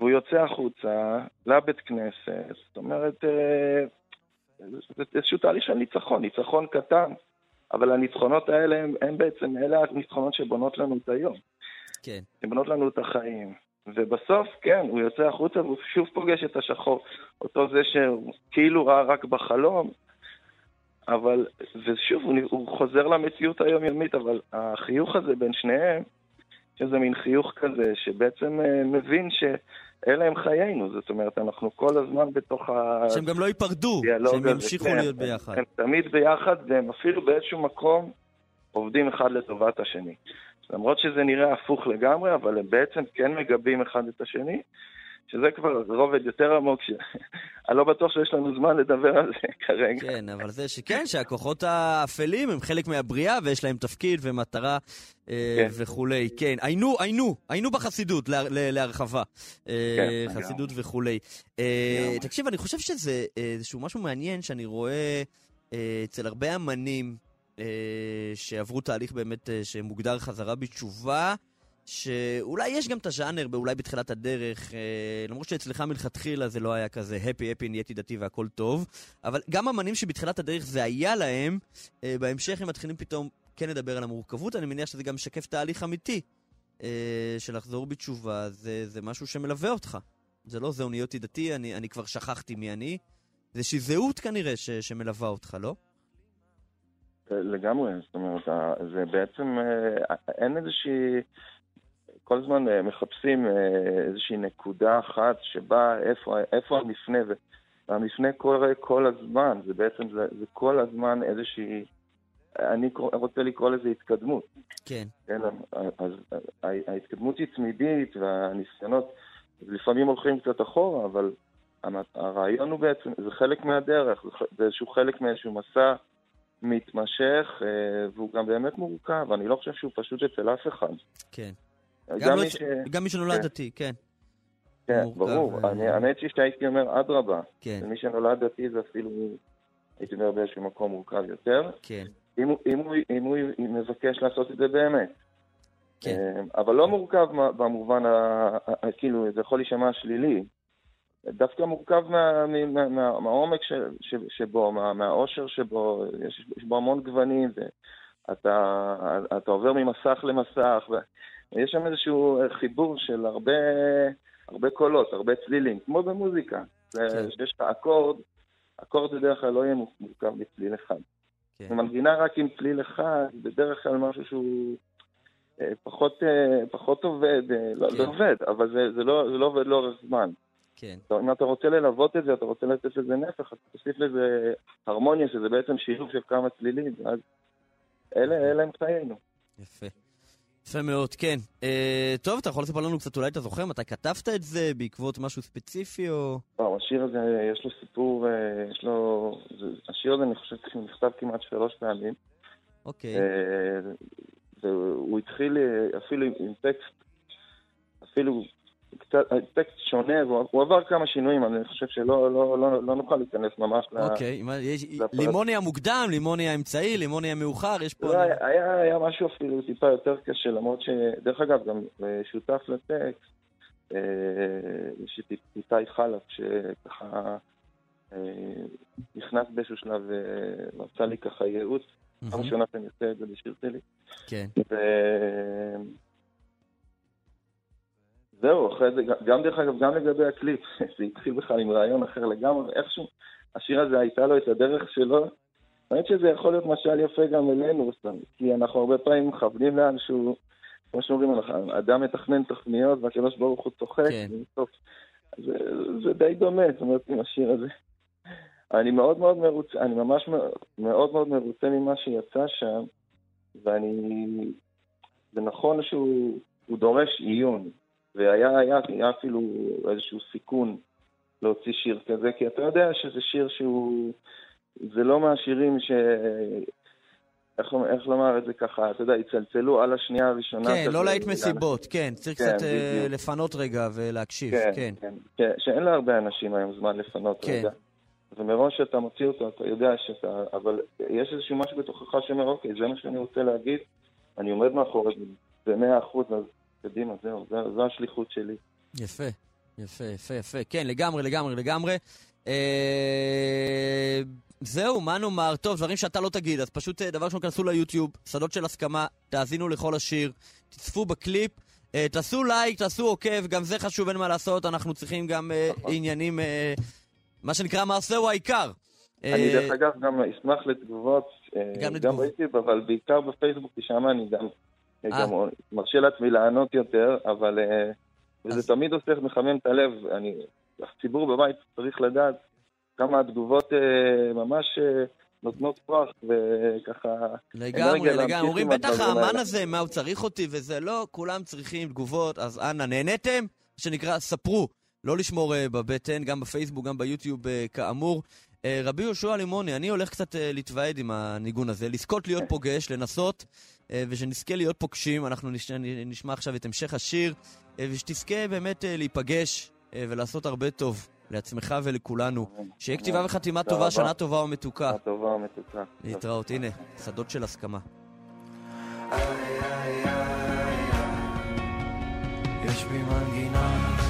והוא יוצא החוצה לבית כנסת. זאת אומרת, אה, זה איזשהו תהליך של ניצחון, ניצחון קטן, אבל הניצחונות האלה הם, הם בעצם, אלה הניצחונות שבונות לנו את היום. כן. הן בונות לנו את החיים. ובסוף, כן, הוא יוצא החוצה והוא שוב פוגש את השחור. אותו זה שכאילו ראה רק בחלום, אבל, ושוב, הוא, הוא חוזר למציאות היומיומית, אבל החיוך הזה בין שניהם, שזה מין חיוך כזה, שבעצם uh, מבין שאלה הם חיינו, זאת אומרת, אנחנו כל הזמן בתוך ה... שהם גם לא ייפרדו, שהם ימשיכו כן, להיות ביחד. הם תמיד ביחד, והם אפילו באיזשהו מקום עובדים אחד לטובת השני. למרות שזה נראה הפוך לגמרי, אבל הם בעצם כן מגבים אחד את השני. שזה כבר רובד יותר עמוק, שאני לא בטוח שיש לנו זמן לדבר על זה כרגע. כן, אבל זה שכן, שהכוחות האפלים הם חלק מהבריאה ויש להם תפקיד ומטרה אה, כן. וכולי. כן, היינו, היינו, היינו בחסידות לה, להרחבה. אה, כן, חסידות גם. וכולי. אה, תקשיב, אני חושב שזה איזשהו משהו מעניין שאני רואה אצל הרבה אמנים שעברו תהליך באמת שמוגדר חזרה בתשובה. שאולי יש גם את הז'אנר, אולי בתחילת הדרך, אה, למרות שאצלך מלכתחילה זה לא היה כזה הפי הפי נהייתי דתי והכל טוב, אבל גם אמנים שבתחילת הדרך זה היה להם, אה, בהמשך הם מתחילים פתאום כן לדבר על המורכבות, אני מניח שזה גם משקף תהליך אמיתי אה, של לחזור בתשובה, זה, זה משהו שמלווה אותך. זה לא זהו נהייתי דתי, אני, אני כבר שכחתי מי אני, זה איזושהי זהות כנראה ש, שמלווה אותך, לא? לגמרי, זאת אומרת, זה בעצם, אין איזושהי... כל הזמן אה, מחפשים אה, איזושהי נקודה אחת שבה איפה, איפה המפנה, והמפנה קורה כל הזמן, זה בעצם, זה, זה כל הזמן איזושהי, אני רוצה לקרוא לזה התקדמות. כן. כן אז ההתקדמות היא תמידית, והניסיונות לפעמים הולכים קצת אחורה, אבל הרעיון הוא בעצם, זה חלק מהדרך, זה איזשהו חלק מאיזשהו מסע מתמשך, אה, והוא גם באמת מורכב, אני לא חושב שהוא פשוט אצל אף אחד. כן. גם, מי, ש... גם מי שנולד כן. דתי, כן. כן, ברור. ו... אני, האמת היא שהייתי אומר, אדרבה. כן. מי שנולד דתי זה אפילו, הייתי אומר, באיזשהו מקום מורכב יותר. כן. אם, אם, הוא, אם הוא מבקש לעשות את זה באמת. כן. אמ, אבל לא מורכב במובן, ה, כאילו, זה יכול להישמע שלילי. דווקא מורכב מה, מה, מה, מה, מהעומק ש, ש, שבו, מה, מהאושר שבו, יש, יש בו המון גוונים, ואתה עובר ממסך למסך, יש שם איזשהו חיבור של הרבה, הרבה קולות, הרבה צלילים, כמו במוזיקה. כן. שיש לך אקורד, אקורד בדרך כלל לא יהיה מורכב מצליל אחד. כן. מנגינה רק עם צליל אחד, בדרך כלל משהו שהוא אה, פחות, אה, פחות עובד, אה, לא, כן. לא עובד, אבל זה, זה, לא, זה לא עובד לאורך זמן. כן. אם אתה רוצה ללוות את זה, אתה רוצה לתת לזה נפח, אתה תוסיף לזה הרמוניה, שזה בעצם שילוב של כמה צלילים, ואז אלה, אלה הם חיינו. יפה. יפה מאוד, כן. אה, טוב, אתה יכול לספר לנו קצת, אולי אתה זוכר מתי כתבת את זה, בעקבות משהו ספציפי או... לא, השיר הזה, יש לו סיפור, אה, יש לו... זה, השיר הזה, אני חושב נכתב כמעט שלוש פעמים. אוקיי. אה, והוא התחיל אה, אפילו עם טקסט, אפילו קצת, טקסט שונה, הוא עבר כמה שינויים, אני חושב שלא לא, לא, לא נוכל להיכנס ממש אוקיי, ל... יש, לימוני המוקדם, לימוני האמצעי, לימוני המאוחר, יש פה... לא, היה, היה משהו אפילו טיפה יותר קשה, למרות שדרך אגב, גם אה, שותף לטקסט, אה, יש את איתי חלף, שככה אה, נכנס באיזשהו שלב ורצה לי ככה ייעוץ, פעם ראשונה שאני עושה את זה בשיר שלי. כן. זהו, אחרי זה, גם דרך אגב, גם לגבי הקליפ, זה התחיל בכלל עם רעיון אחר לגמרי, איכשהו, השיר הזה הייתה לו את הדרך שלו. האמת שזה יכול להיות משל יפה גם אלינו, סתם, כי אנחנו הרבה פעמים מכוונים לאנשהו, כמו שאומרים, אדם מתכנן תוכניות והקדוש ברוך הוא צוחק, כן. בסוף, זה, זה די דומה, זאת אומרת, עם השיר הזה. אני מאוד מאוד מרוצה, אני ממש מאוד מאוד מרוצה ממה שיצא שם, ואני... זה נכון שהוא דורש עיון, והיה היה, היה אפילו איזשהו סיכון להוציא שיר כזה, כי אתה יודע שזה שיר שהוא... זה לא מהשירים ש... איך, איך לומר את זה ככה, אתה יודע, יצלצלו על השנייה הראשונה. כן, לא להיט מסיבות, כן, צריך כן, קצת uh, לפנות רגע ולהקשיב, כן. כן. כן, כן, שאין להרבה אנשים היום זמן לפנות כן. רגע. ומראש שאתה מוציא אותו, אתה יודע שאתה... אבל יש איזשהו משהו בתוכך שאומר, אוקיי, זה מה שאני רוצה להגיד, אני עומד מאחורי זה במאה אחוז, אז קדימה, זהו, זו, זו השליחות שלי. יפה, יפה, יפה, יפה. כן, לגמרי, לגמרי, לגמרי. אה... זהו, מה נאמר? טוב, דברים שאתה לא תגיד, אז פשוט אה, דבר ראשון, כנסו ליוטיוב, שדות של הסכמה, תאזינו לכל השיר, תצפו בקליפ, אה, תעשו לייק, תעשו עוקב, גם זה חשוב, אין מה לעשות, אנחנו צריכים גם אה, נכון. עניינים, אה, מה שנקרא מעשה הוא העיקר. אני אה, דרך אגב גם אשמח לתגובות, אה, גם. ביוטיוב, אבל בעיקר בפייסבוק, כי שם אני גם, אה. גם מרשה לעצמי לענות יותר, אבל... וזה אז... תמיד עושה מחמם את הלב. אני, הציבור בבית צריך לדעת כמה התגובות אה, ממש אה, נותנות כוח, וככה... לגמרי, לגמרי. אומרים, בטח האמן הזה, מה הוא צריך אותי וזה, לא, כולם צריכים תגובות, אז אנא, נהניתם? שנקרא, ספרו. לא לשמור uh, בבטן, גם בפייסבוק, גם ביוטיוב, uh, כאמור. Uh, רבי יהושע לימוני, אני הולך קצת uh, להתוועד עם הניגון הזה, לזכות להיות פוגש, לנסות, uh, ושנזכה להיות פוגשים. אנחנו נש... נשמע עכשיו את המשך השיר, ושתזכה באמת להיפגש ולעשות הרבה טוב. לעצמך ולכולנו. שיהיה כתיבה וחתימה טובה, שנה טובה ומתוקה. שנה טובה ומתוקה. להתראות, הנה, שדות של הסכמה. יש בי מנגינה